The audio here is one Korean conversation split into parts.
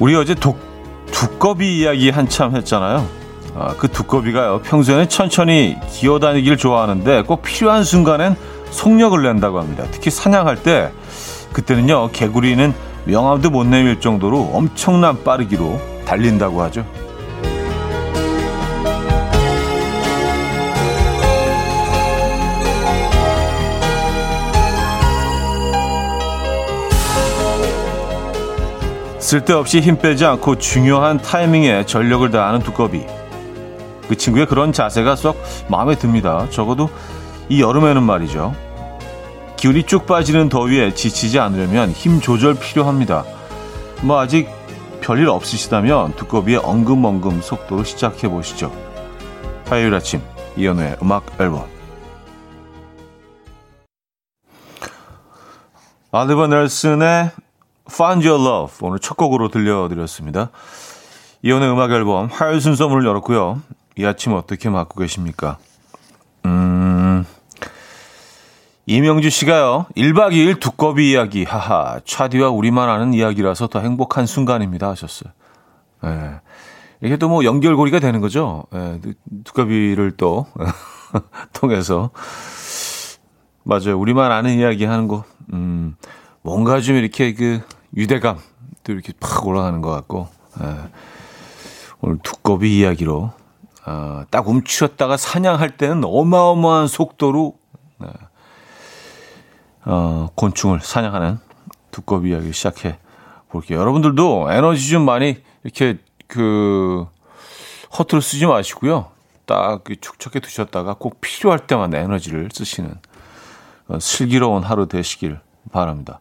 우리 어제 독, 두꺼비 이야기 한참 했잖아요. 아, 그 두꺼비가요, 평소에는 천천히 기어다니기를 좋아하는데 꼭 필요한 순간엔 속력을 낸다고 합니다. 특히 사냥할 때, 그때는요, 개구리는 명함도 못 내밀 정도로 엄청난 빠르기로 달린다고 하죠. 쓸데없이 힘 빼지 않고 중요한 타이밍에 전력을 다하는 두꺼비. 그 친구의 그런 자세가 썩 마음에 듭니다. 적어도 이 여름에는 말이죠. 기운이 쭉 빠지는 더위에 지치지 않으려면 힘 조절 필요합니다. 뭐 아직 별일 없으시다면 두꺼비의 엉금엉금 속도로 시작해 보시죠. 화요일 아침 이연우의 음악 앨범 알리버 넬슨의 Find Your Love 오늘 첫 곡으로 들려드렸습니다. 이연의 음악 앨범 화요일 순서 문을 열었고요. 이 아침 어떻게 맞고 계십니까? 음, 이명주 씨가요. 1박 2일 두꺼비 이야기 하하 차디와 우리만 아는 이야기라서 더 행복한 순간입니다 하셨어요. 예. 이게 또 뭐 연결고리가 되는 거죠. 예, 두꺼비를 또 통해서 맞아요. 우리만 아는 이야기 하는 거. 음, 뭔가 좀 이렇게 그 유대감 또 이렇게 팍 올라가는 것 같고 예. 오늘 두꺼비 이야기로 어, 딱 움츠렸다가 사냥할 때는 어마어마한 속도로 예. 어, 곤충을 사냥하는 두꺼비 이야기 시작해 볼게요. 여러분들도 에너지 좀 많이 이렇게 그 허투루 쓰지 마시고요. 딱 축적해 두셨다가 꼭 필요할 때만 에너지를 쓰시는 어, 슬기로운 하루 되시길 바랍니다.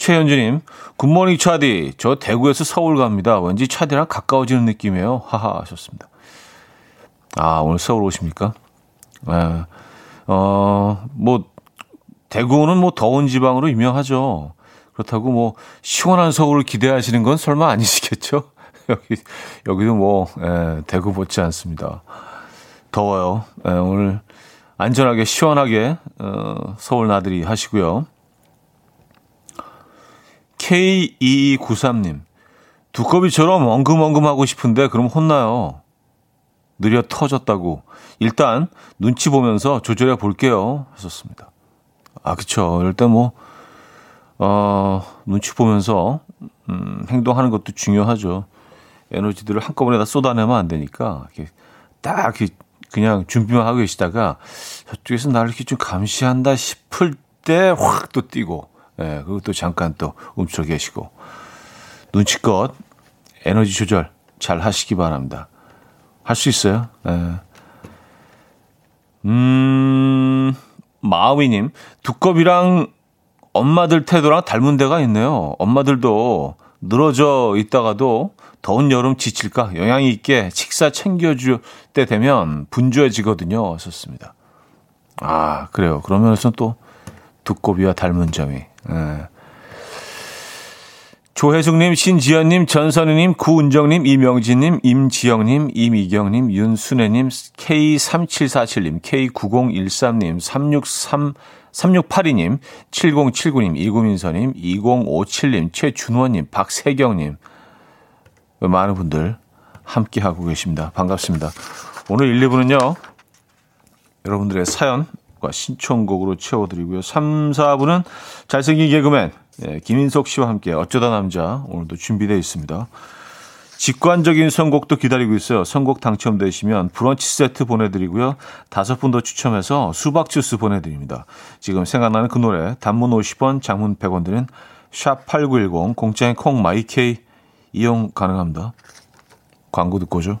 최현주님, 굿모닝 차디. 저 대구에서 서울 갑니다. 왠지 차디랑 가까워지는 느낌이에요. 하하 하셨습니다. 아, 오늘 서울 오십니까? 에, 어, 뭐, 대구는 뭐 더운 지방으로 유명하죠. 그렇다고 뭐 시원한 서울을 기대하시는 건 설마 아니시겠죠? 여기, 여기도 뭐, 에, 대구 못지 않습니다. 더워요. 에, 오늘 안전하게 시원하게 어, 서울 나들이 하시고요. K2293님, 두꺼비처럼 엉금엉금 하고 싶은데 그럼 혼나요. 느려 터졌다고. 일단 눈치 보면서 조절해 볼게요. 하셨습니다. 아, 그쵸. 일단 뭐, 어, 눈치 보면서, 음, 행동하는 것도 중요하죠. 에너지들을 한꺼번에 다 쏟아내면 안 되니까, 이렇게 딱 그냥 준비만 하고 계시다가 저쪽에서 나를 이렇게 좀 감시한다 싶을 때 확 또 뛰고, 예, 그것도 잠깐 또 움츠러 계시고. 눈치껏 에너지 조절 잘 하시기 바랍니다. 할 수 있어요. 예. 음, 마우이님, 두꺼비랑 엄마들 태도랑 닮은 데가 있네요. 엄마들도 늘어져 있다가도 더운 여름 지칠까 영양이 있게 식사 챙겨줄 때 되면 분주해지거든요. 썼습니다. 아, 그래요. 그러면서 또 두꺼비와 닮은 점이 예. 조혜숙님, 신지연님, 전선우님, 구은정님, 이명진님, 임지영님, 이미경님, 윤순애님, K3747님, K9013님, 363, 3682님, 7079님, 이구민서님, 2057님, 최준원님, 박세경님. 많은 분들 함께하고 계십니다. 반갑습니다. 오늘 1, 2부는요, 여러분들의 사연, 신청곡으로 채워드리고요. 3, 4부는 잘생긴 개그맨 예, 김인석 씨와 함께 어쩌다 남자 오늘도 준비되어 있습니다. 직관적인 선곡도 기다리고 있어요. 선곡 당첨되시면 브런치 세트 보내드리고요. 다섯 분 더 추첨해서 수박 주스 보내드립니다. 지금 생각나는 그 노래 단문 50원, 장문 100원 드는 샵8910 공짜인 콩 마이케이 이용 가능합니다. 광고 듣고 오죠.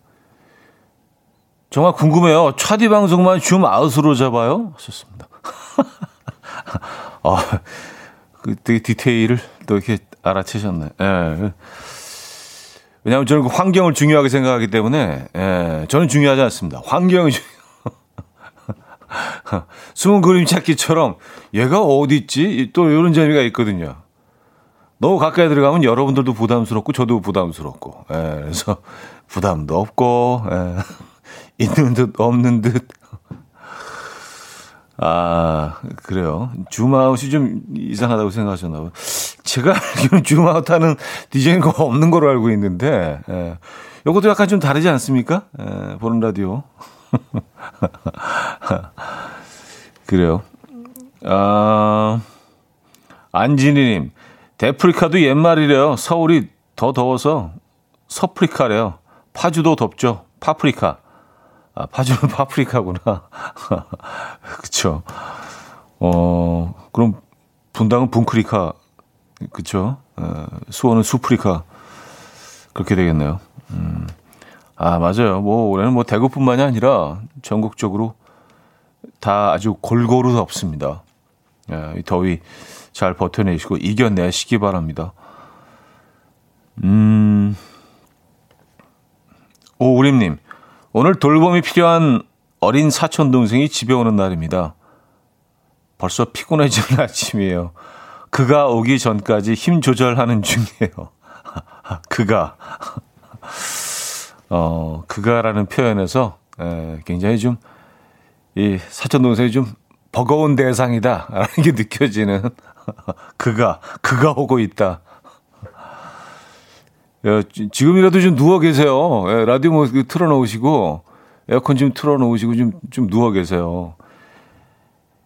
정말 궁금해요. 차디 방송만 줌 아웃으로 잡아요? 하셨습니다. 아, 그 되게 디테일을 또 이렇게 알아채셨네. 예. 왜냐하면 저는 그 환경을 중요하게 생각하기 때문에, 예, 저는 중요하지 않습니다. 환경이 중요 숨은 그림 찾기처럼 얘가 어디 있지? 또 이런 재미가 있거든요. 너무 가까이 들어가면 여러분들도 부담스럽고 저도 부담스럽고, 예, 그래서 부담도 없고, 예, 있는 듯 없는 듯. 아, 그래요. 줌아웃이 좀 이상하다고 생각하셨나 봐요. 제가 알기로는 줌아웃 하는 디제잉가 없는 걸로 알고 있는데, 예. 요것도 약간 좀 다르지 않습니까? 예, 보는 라디오. 그래요. 아, 안진희님, 데프리카도 옛말이래요. 서울이 더 더워서 서프리카래요. 파주도 덥죠. 파프리카. 아, 파주는 파프리카구나. 그쵸. 어, 그럼 분당은 분크리카. 그쵸. 어, 수원은 수프리카. 그렇게 되겠네요. 음. 아, 맞아요. 뭐, 올해는 뭐 대구뿐만이 아니라 전국적으로 다 아주 골고루 덥습니다. 예, 이 더위 잘 버텨내시고 이겨내시기 바랍니다. 음, 오우림님, 오늘 돌봄이 필요한 어린 사촌 동생이 집에 오는 날입니다. 벌써 피곤해지는 아침이에요. 그가 오기 전까지 힘 조절하는 중이에요. 그가 어 그가라는 표현에서 에, 굉장히 좀 이 사촌 동생이 좀 버거운 대상이다라는 게 느껴지는 그가 그가 오고 있다. 야, 지금이라도 좀 누워 계세요. 예, 라디오 뭐 틀어놓으시고 에어컨 좀 틀어놓으시고 좀 좀 누워 계세요.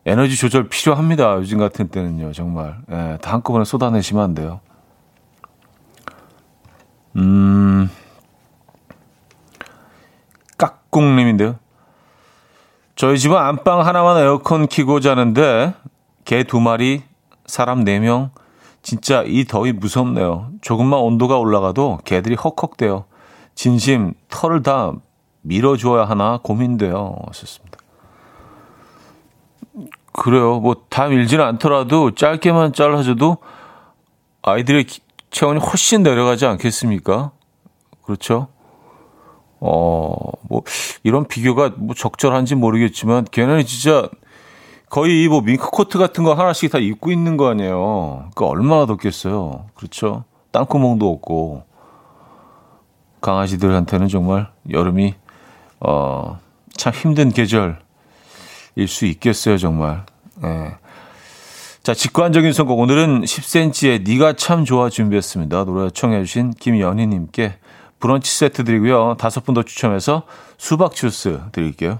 에너지 조절 필요합니다. 요즘 같은 때는요, 정말. 예, 다 한꺼번에 쏟아내시면 안 돼요. 음, 깍꿍님인데요. 저희 집은 안방 하나만 에어컨 키고 자는데 개 두 마리, 사람 네 명. 진짜 이 더위 무섭네요. 조금만 온도가 올라가도 개들이 헉헉대요. 진심 털을 다 밀어줘야 하나 고민돼요. 하셨습니다. 그래요. 뭐 다 밀지는 않더라도 짧게만 잘라줘도 아이들의 체온이 훨씬 내려가지 않겠습니까? 그렇죠? 어, 뭐, 이런 비교가 뭐 적절한지 모르겠지만, 걔네는 진짜 거의 뭐 밍크 코트 같은 거 하나씩 다 입고 있는 거 아니에요. 그 얼마나 덥겠어요. 그렇죠? 땅구멍도 없고, 강아지들한테는 정말 여름이, 어, 참 힘든 계절일 수 있겠어요, 정말. 예. 자, 직관적인 선곡. 오늘은 10cm의 니가 참 좋아 준비했습니다. 노래 청해 주신 김연희 님께 브런치 세트 드리고요. 다섯 분 더 추첨해서 수박 주스 드릴게요.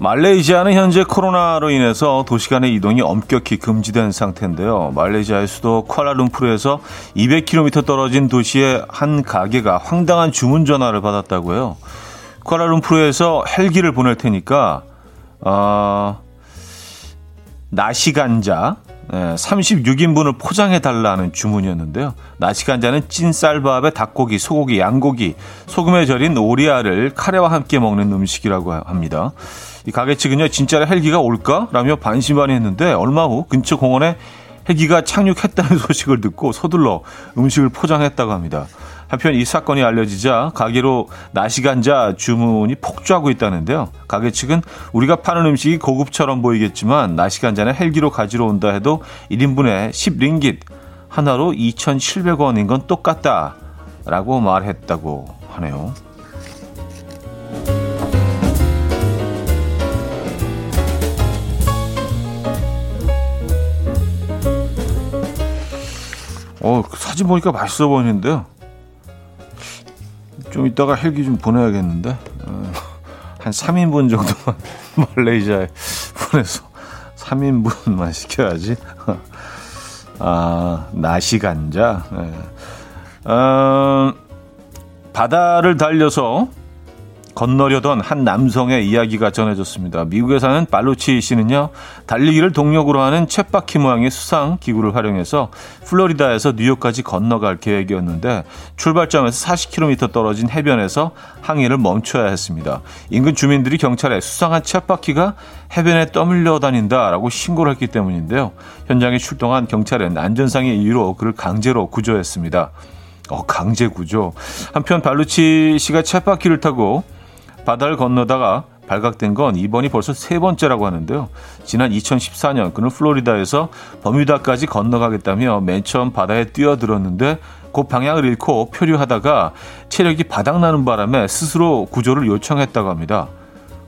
말레이시아는 현재 코로나로 인해서 도시 간의 이동이 엄격히 금지된 상태인데요. 말레이시아의 수도 쿠알라룸푸르에서 200km 떨어진 도시의 한 가게가 황당한 주문 전화를 받았다고요. 쿠알라룸푸르에서 헬기를 보낼 테니까 어, 나시간자 36인분을 포장해 달라는 주문이었는데요. 나시간자는 찐 쌀밥에 닭고기, 소고기, 양고기, 소금에 절인 오리알을 카레와 함께 먹는 음식이라고 합니다. 이 가게 측은요, 진짜로 헬기가 올까? 라며 반신반의했는데 얼마 후 근처 공원에 헬기가 착륙했다는 소식을 듣고 서둘러 음식을 포장했다고 합니다. 한편 이 사건이 알려지자 가게로 나시간자 주문이 폭주하고 있다는데요. 가게 측은 우리가 파는 음식이 고급처럼 보이겠지만 나시간자는 헬기로 가지러 온다 해도 1인분에 10링깃 하나로 2,700원인 건 똑같다 라고 말했다고 하네요. 어, 그 사진 보니까 맛있어 보이는데요. 좀 이따가 헬기 좀 보내야겠는데. 어, 한 3인분 정도만 말레이시아에 보내서 3인분만 시켜야지. 아, 나시 간자. 네. 어, 바다를 달려서 건너려던 한 남성의 이야기가 전해졌습니다. 미국에 사는 발루치 씨는요, 달리기를 동력으로 하는 쳇바퀴 모양의 수상 기구를 활용해서 플로리다에서 뉴욕까지 건너갈 계획이었는데 출발점에서 40km 떨어진 해변에서 항해를 멈춰야 했습니다. 인근 주민들이 경찰에 수상한 쳇바퀴가 해변에 떠밀려 다닌다라고 신고를 했기 때문인데요. 현장에 출동한 경찰은 안전상의 이유로 그를 강제로 구조했습니다. 어, 강제 구조. 한편 발루치 씨가 쳇바퀴를 타고 바다를 건너다가 발각된 건 이번이 벌써 세 번째라고 하는데요. 지난 2014년 그는 플로리다에서 버뮤다까지 건너가겠다며 맨 처음 바다에 뛰어들었는데 곧 방향을 잃고 표류하다가 체력이 바닥나는 바람에 스스로 구조를 요청했다고 합니다.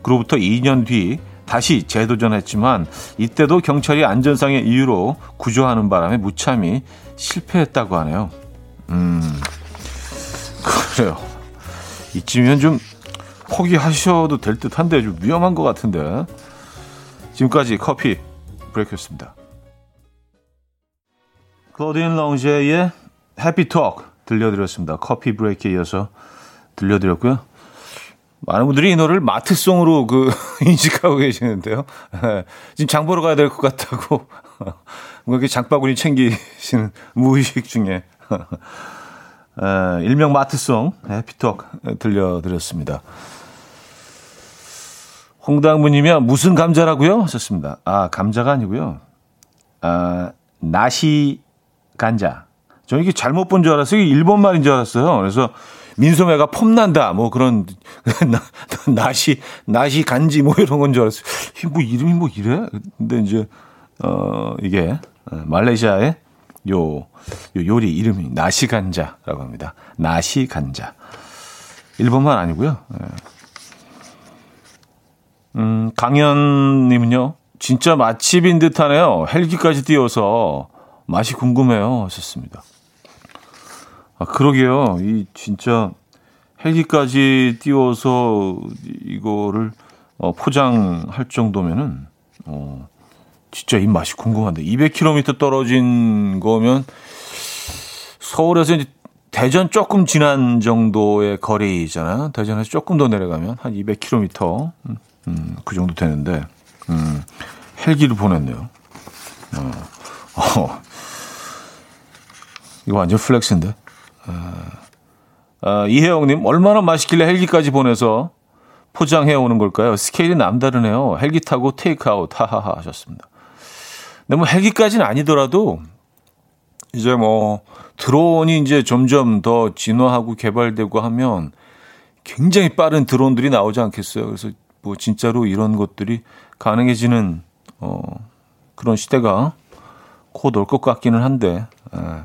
그로부터 2년 뒤 다시 재도전했지만 이때도 경찰이 안전상의 이유로 구조하는 바람에 무참히 실패했다고 하네요. 음, 그래요. 이쯤이면 좀 포기하셔도 될 듯한데 좀 위험한 것 같은데. 지금까지 커피 브레이크였습니다. 클로딘 롱제의 해피톡 들려드렸습니다. 커피 브레이크에 이어서 들려드렸고요. 많은 분들이 이 노래를 마트송으로 그 인식하고 계시는데요. 네, 지금 장 보러 가야 될 것 같다고 이렇게 장바구니 챙기시는 무의식 중에 에, 일명 마트송 해피톡 들려드렸습니다. 홍당무님이요. 무슨 감자라고요? 하셨습니다. 아, 감자가 아니고요. 아, 나시 간자. 저 이게 잘못 본 줄 알았어요. 일본 말인 줄 알았어요. 그래서 민소매가 폼난다. 뭐 그런 나, 시 나시 간지 뭐 이런 건 줄 알았어요. 뭐 이름이 뭐 이래? 근데 이제 어 이게 어, 말레이시아의 요, 요 요리 이름이 나시 간자라고 합니다. 나시 간자. 일본말 아니고요. 예. 음, 강현님은요, 진짜 맛집인 듯 하네요. 헬기까지 띄워서 맛이 궁금해요. 하셨습니다. 아, 그러게요. 이 진짜 헬기까지 띄워서 이거를 어, 포장할 정도면은, 어, 진짜 이 맛이 궁금한데. 200km 떨어진 거면 서울에서 이제 대전 조금 지난 정도의 거리잖아요. 대전에서 조금 더 내려가면 한 200km. 음. 음, 그 정도 되는데, 음, 헬기를 보냈네요. 어, 어. 이거 완전 flex인데. 어, 어, 이혜영님, 얼마나 맛있길래 헬기까지 보내서 포장해 오는 걸까요? 스케일이 남다르네요. 헬기 타고 테이크아웃, 하하하 하셨습니다. 근데 뭐 헬기까지는 아니더라도, 이제 뭐, 드론이 이제 점점 더 진화하고 개발되고 하면 굉장히 빠른 드론들이 나오지 않겠어요? 그래서 뭐 진짜로 이런 것들이 가능해지는 어 그런 시대가 곧 올 것 같기는 한데 에. 예.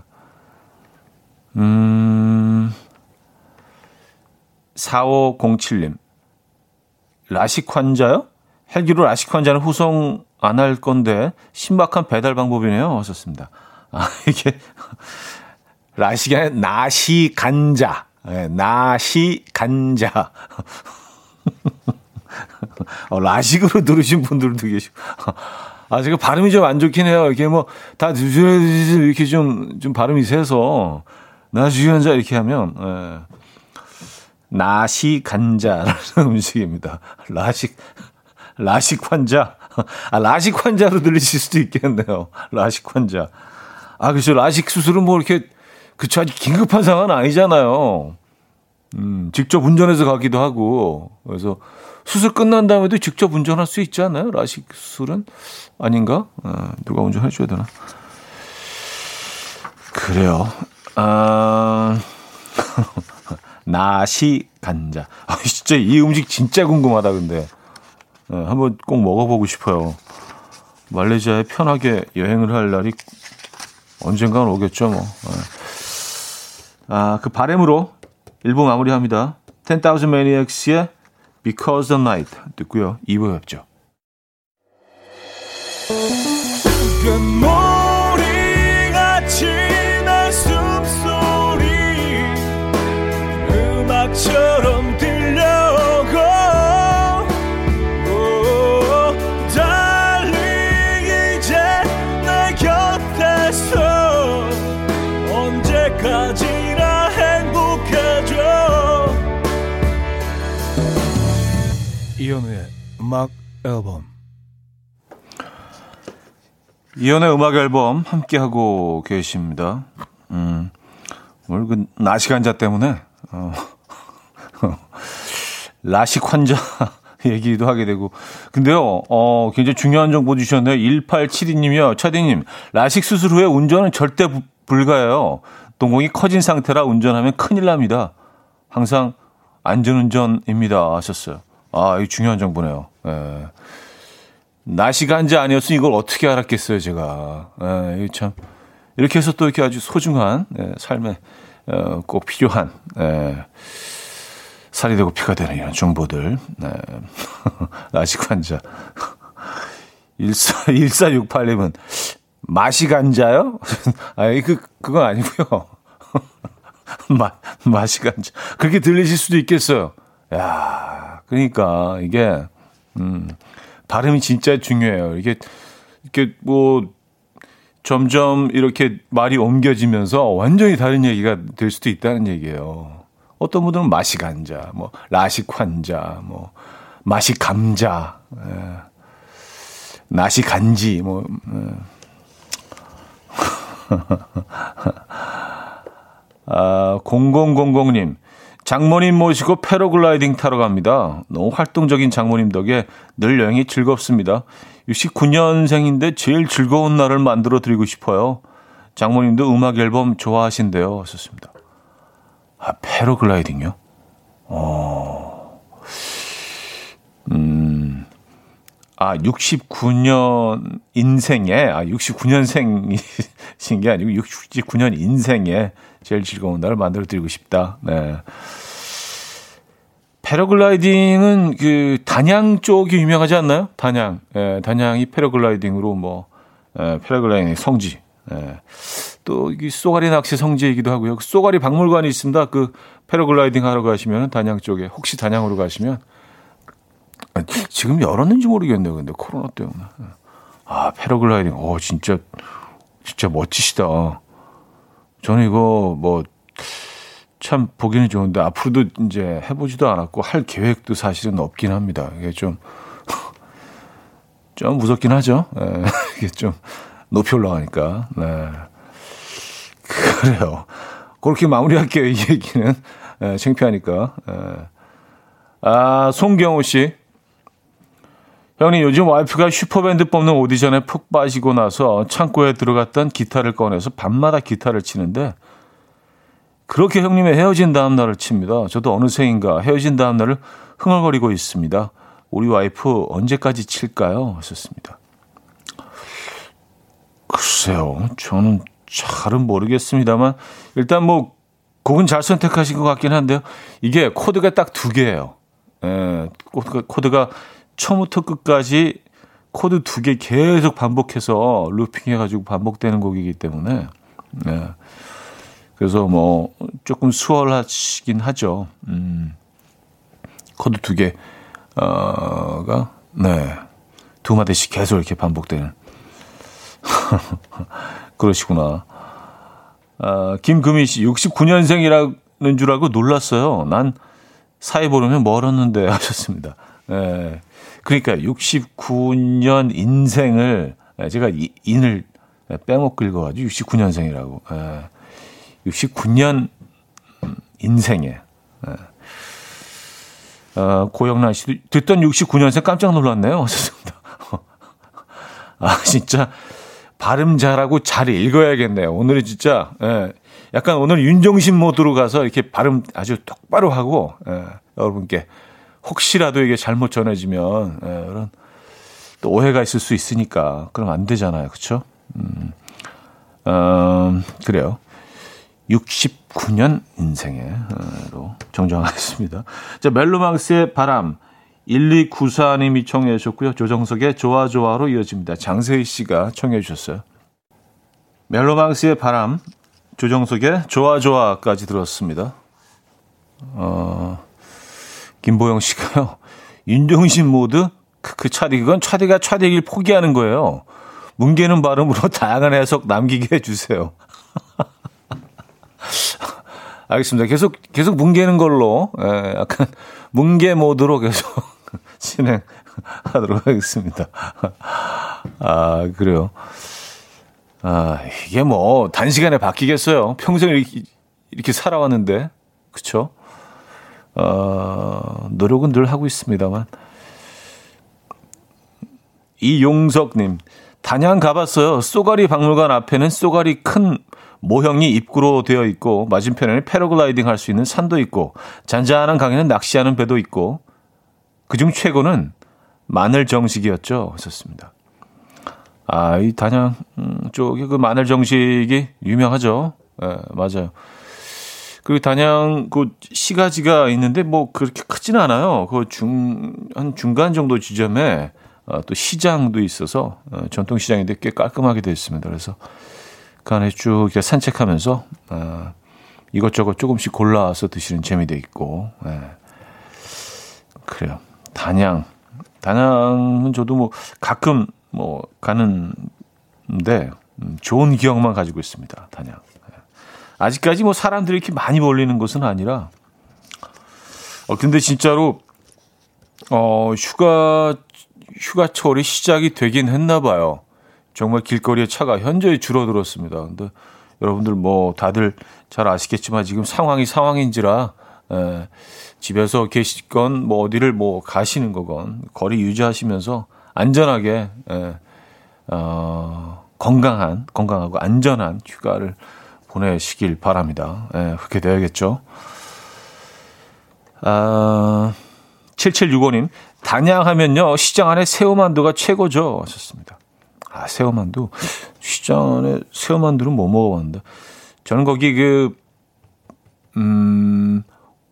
음 4507님 라식 환자요? 헬기로 라식 환자는 후송 안 할 건데 신박한 배달 방법이네요. 하셨습니다. 아 이게 라식이 아니라 나시 간자. 네, 나시 간자. 어, 라식으로 들으신 분들도 계시고. 아, 제가 발음이 좀 안 좋긴 해요. 이렇게 뭐, 다 이렇게 좀, 좀 발음이 세서, 나시간자 이렇게 하면, 예. 나시 간자라는 음식입니다. 라식, 라식 환자. 아, 라식 환자로 들리실 수도 있겠네요. 라식 환자. 아, 그죠. 라식 수술은 뭐 이렇게, 그쵸. 아직 긴급한 상황은 아니잖아요. 음, 직접 운전해서 가기도 하고. 그래서, 수술 끝난 다음에도 직접 운전할 수 있지 않나요? 라식 수술은? 아닌가? 어, 누가 운전해 줘야 되나? 그래요. 아, 나시 간자. 아, 진짜 이 음식 진짜 궁금하다, 근데. 어, 한번 꼭 먹어보고 싶어요. 말레이시아에 편하게 여행을 할 날이 언젠가는 오겠죠, 뭐. 어. 아, 그 바램으로 1부 마무리합니다. 10,000 Maniacs의 Because the Night 듣고요. 2부 뵙죠. 음악 앨범 이연의 음악 앨범 함께 하고 계십니다. 음, 오늘 그 나식 환자 때문에 어, 라식 환자 얘기도 하게 되고 근데요, 어, 굉장히 중요한 정보 주셨네요. 1872님이요. 차디님, 라식 수술 후에 운전은 절대 부, 불가해요. 동공이 커진 상태라 운전하면 큰일 납니다. 항상 안전운전입니다. 하셨어요. 아, 이 중요한 정보네요. 예. 나 시간자 아니었으면 이걸 어떻게 알았겠어요, 제가. 예, 참. 이렇게 해서 또 이렇게 아주 소중한 예, 삶에 어, 꼭 필요한 예, 살이 되고 피가 되는 이런 정보들. 네. 나식 환자. 14, 1468님은 마시 간자요? 아니, 그, 그건 아니고요. 마, 마시 간자. 그렇게 들리실 수도 있겠어요. 야 그러니까 이게, 음, 발음이 진짜 중요해요. 이게, 이렇게 뭐, 점점 이렇게 말이 옮겨지면서 완전히 다른 얘기가 될 수도 있다는 얘기예요. 어떤 분들은 마시 간자, 뭐, 라식 환자, 뭐, 마시 감자, 예. 나시 간지, 뭐, 예. 아, 0000님. 장모님 모시고 패러글라이딩 타러 갑니다. 너무 활동적인 장모님 덕에 늘 여행이 즐겁습니다. 69년생인데 제일 즐거운 날을 만들어 드리고 싶어요. 장모님도 음악 앨범 좋아하신대요. 하셨습니다. 아, 패러글라이딩요? 어, 음, 아, 69년 인생에, 아, 69년생이신 게 아니고 69년 인생에 제일 즐거운 날을 만들어 드리고 싶다. 네. 패러글라이딩은 그 단양 쪽이 유명하지 않나요? 단양. 예, 단양이 패러글라이딩으로 뭐 예, 패러글라이딩 성지. 예. 또이 쏘가리 낚시 성지이기도 하고요. 그 쏘가리 박물관이 있습니다. 그 패러글라이딩 하러 가시면 단양 쪽에 혹시 단양으로 가시면 아, 지금 열었는지 모르겠네요. 근데 코로나 때문에. 아, 패러글라이딩. 오, 진짜 진짜 멋지시다. 저는 이거 뭐 참 보기는 좋은데 앞으로도 이제 해보지도 않았고 할 계획도 사실은 없긴 합니다. 이게 좀, 좀 무섭긴 하죠. 네, 이게 좀 높이 올라가니까. 네. 그래요. 그렇게 마무리할게요, 이 얘기는. 네, 창피하니까. 네. 아, 송경호 씨. 형님, 요즘 와이프가 슈퍼밴드 뽑는 오디션에 푹 빠지고 나서 창고에 들어갔던 기타를 꺼내서 밤마다 기타를 치는데 그렇게 형님의 헤어진 다음 날을 칩니다. 저도 어느새인가 헤어진 다음 날을 흥얼거리고 있습니다. 우리 와이프 언제까지 칠까요? 하셨습니다. 글쎄요. 저는 잘은 모르겠습니다만 일단 뭐 곡은 잘 선택하신 것 같긴 한데요. 이게 코드가 딱 두 개예요. 예, 코드가, 코드가 처음부터 끝까지 코드 두 개 계속 반복해서 looping 해가지고 반복되는 곡이기 때문에, 네. 그래서 뭐 조금 수월하시긴 하죠. 음, 코드 두 개가, 네. 두 마디씩 계속 이렇게 반복되는. 그러시구나. 아, 김금희 씨, 69년생이라는 줄 알고 놀랐어요. 난 사회 보려면 멀었는데 하셨습니다. 예. 그러니까 69년 인생을 예, 제가 인을 빼먹고 읽어가지고 69년생이라고. 예. 69년 인생에. 예. 어, 고영란 씨도 듣던 69년생 깜짝 놀랐네요. 하셨습니다. 아, 진짜 발음 잘하고 잘 읽어야겠네요. 오늘은 진짜, 예. 약간 오늘 윤종신 모드로 가서 이렇게 발음 아주 똑바로 하고, 예. 여러분께 혹시라도 이게 잘못 전해지면 예, 그런 또 오해가 있을 수 있으니까 그럼 안 되잖아요, 그렇죠? 음, 음, 그래요. 69년 인생에로 정정하겠습니다. 자, 멜로망스의 바람 1294님이 청해 주셨고요. 조정석의 좋아 좋아로 이어집니다. 장세희 씨가 청해 주셨어요. 멜로망스의 바람 조정석의 좋아 좋아까지 들었습니다. 어, 김보영 씨가요. 윤종신 모드? 그, 그 차디, 그건 차디가 차디길 포기하는 거예요. 뭉개는 발음으로 다양한 해석 남기게 해주세요. 알겠습니다. 계속, 계속 뭉개는 걸로, 예, 약간, 뭉개 모드로 계속 진행하도록 하겠습니다. 아, 그래요. 아, 이게 뭐, 단시간에 바뀌겠어요. 평생 이렇게, 이렇게 살아왔는데. 그쵸? 어, 노력은 늘 하고 있습니다만. 이용석님, 단양 가봤어요. 쏘가리 박물관 앞에는 쏘가리 큰 모형이 입구로 되어 있고 맞은편에는 패러글라이딩 할 수 있는 산도 있고 잔잔한 강에는 낚시하는 배도 있고 그중 최고는 마늘 정식이었죠. 하셨습니다. 아, 이 단양 음, 쪽에 그 마늘 정식이 유명하죠. 예, 네, 맞아요. 그리고 단양 그 시가지가 있는데 뭐 그렇게 크지는 않아요. 그 중 한 중간 정도 지점에 어, 또 시장도 있어서 어, 전통 시장인데 꽤 깔끔하게 되어 있습니다. 그래서 그 안에 쭉 산책하면서 어, 이것저것 조금씩 골라서 드시는 재미도 있고 예. 그래요. 단양 단양은 저도 뭐 가끔 뭐 가는데 음, 좋은 기억만 가지고 있습니다. 단양. 예. 아직까지 뭐 사람들이 이렇게 많이 몰리는 곳은 아니라 어 근데 진짜로 어 휴가 휴가철이 시작이 되긴 했나 봐요. 정말 길거리에 차가 현저히 줄어들었습니다. 근데 여러분들 뭐 다들 잘 아시겠지만 지금 상황이 상황인지라 에, 집에서 계시건 뭐 어디를 뭐 가시는 거건 거리 유지하시면서 안전하게 에, 어, 건강한 건강하고 안전한 휴가를 보내시길 바랍니다. 에, 그렇게 되어야겠죠. 아, 7765님 단양하면요, 시장 안에 새우만두가 최고죠. 하셨습니다. 아, 새우만두. 시장 안에 새우만두는 못뭐 먹어봤는데. 저는 거기 그, 음,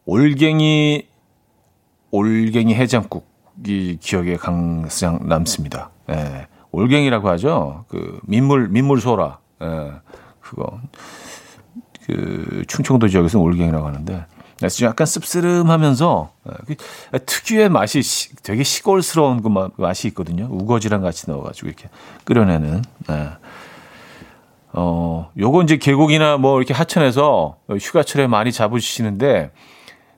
올갱이, 올갱이 해장국이 기억에 강상 남습니다. 예. 올갱이라고 하죠. 그, 민물, 민물소라. 예. 그거. 그, 충청도 지역에서는 올갱이라고 하는데. 그래서 약간 씁쓸하면서 어, 그 특유의 맛이 되게 시골스러운 그 맛이 있거든요. 우거지랑 같이 넣어가지고 이렇게 끓여내는. 네. 어, 요거 이제 계곡이나 뭐 이렇게 하천에서 휴가철에 많이 잡으시는데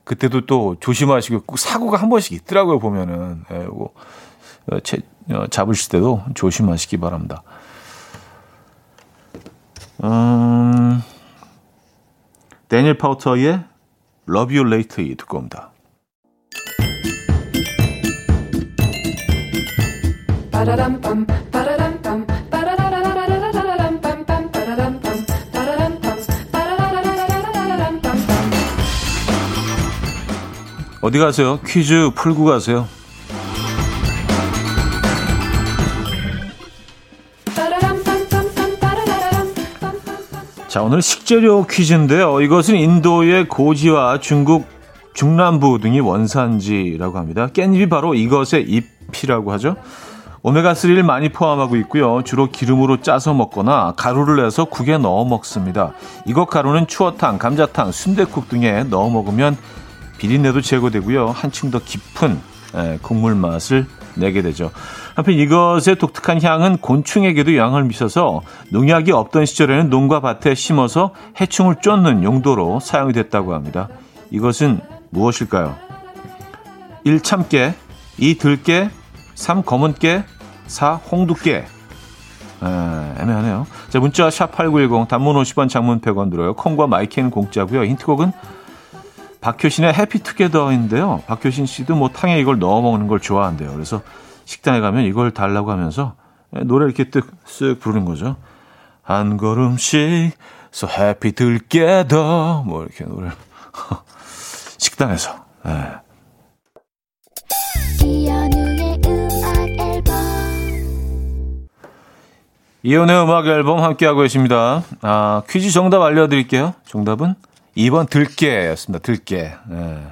그때도 또 조심하시고 꼭 사고가 한 번씩 있더라고요 보면은 예, 요거 어, 채, 어, 잡으실 때도 조심하시기 바랍니다. 음, 데니엘 파우터의 Love You Lately 듣고 옵니다. 어디 가세요? 퀴즈 풀고 가세요. 자, 오늘 식재료 퀴즈인데요. 이것은 인도의 고지와 중국 중남부 등이 원산지라고 합니다. 깻잎이 바로 이것의 잎이라고 하죠. 오메가3를 많이 포함하고 있고요. 주로 기름으로 짜서 먹거나 가루를 내서 국에 넣어 먹습니다. 이것 가루는 추어탕, 감자탕, 순대국 등에 넣어 먹으면 비린내도 제거되고요. 한층 더 깊은 국물 맛을 내게 되죠. 한편 이것의 독특한 향은 곤충에게도 영향을 미쳐서 농약이 없던 시절에는 농가 밭에 심어서 해충을 쫓는 용도로 사용이 됐다고 합니다. 이것은 무엇일까요? 1. 참깨 2. 들깨 3. 검은깨 4. 홍두깨 아, 애매하네요. 자, 문자 샵8910 단문 50원 장문 100원 들어요. 콩과 마이크는 공짜고요. 힌트곡은 박효신의 해피투게더인데요. 박효신 씨도 뭐 탕에 이걸 넣어 먹는 걸 좋아한대요. 그래서 식당에 가면 이걸 달라고 하면서 노래 이렇게 쓱쓱 부르는 거죠. 한 걸음씩 so happy 들게더 뭐 이렇게 노래 식당에서 네. 이연의 음악 앨범 함께하고 계십니다. 아, 퀴즈 정답 알려드릴게요. 정답은 2번 들깨였습니다. 들깨. 네.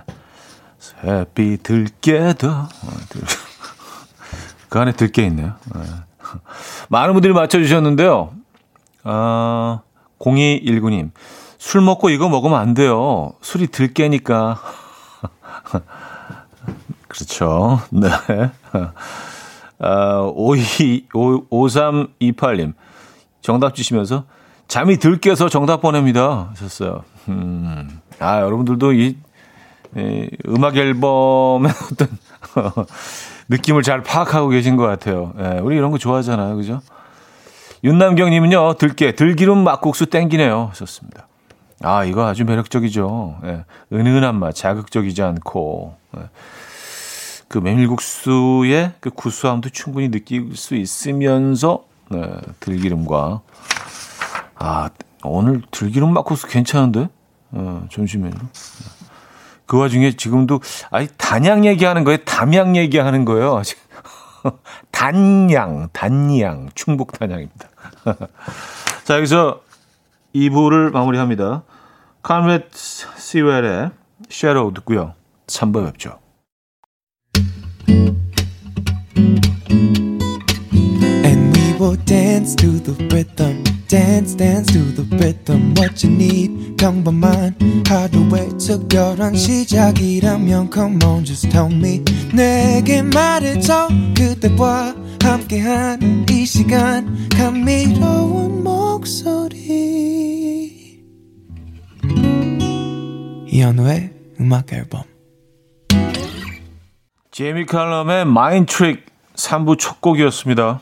햇빛 들깨도. 어, 그 안에 들깨 있네요. 네. 많은 분들이 맞춰주셨는데요. 아, 0219님. 술 먹고 이거 먹으면 안 돼요. 술이 들깨니까. 그렇죠. 네. 아, 52, 5328님. 정답 주시면서 잠이 들 깨서 정답 보냅니다. 하셨어요. 음, 아, 여러분들도 이, 이 음악 앨범의 어떤 느낌을 잘 파악하고 계신 것 같아요. 예, 우리 이런 거 좋아하잖아요. 그죠? 윤남경님은요, 들깨, 들기름 막국수 땡기네요. 좋습니다. 아, 이거 아주 매력적이죠. 예, 은은한 맛, 자극적이지 않고. 예. 그 메밀국수의 그 구수함도 충분히 느낄 수 있으면서, 네, 들기름과. 아, 오늘 들기름 막국수 괜찮은데? 어, 점심에는. 그 와중에 지금도, 아니, 단양 얘기하는 거예요? 담양 얘기하는 거예요? 단양, 단양, 충북 단양입니다. 자, 여기서 2부를 마무리합니다. 카르멧 시웰의 Shallow 듣고요. 3부 뵙죠. Will dance to the rhythm. Dance dance to the rhythm what you need. 평범한 하루의 특별한 시작이라면 come on just tell me. 내게 말해줘. 그대와 함께한 이 시간. 감미로운 목소리. 이현우의 음악 앨범. 제이미 칼럼의 Mind Trick 3부 첫 곡이었습니다.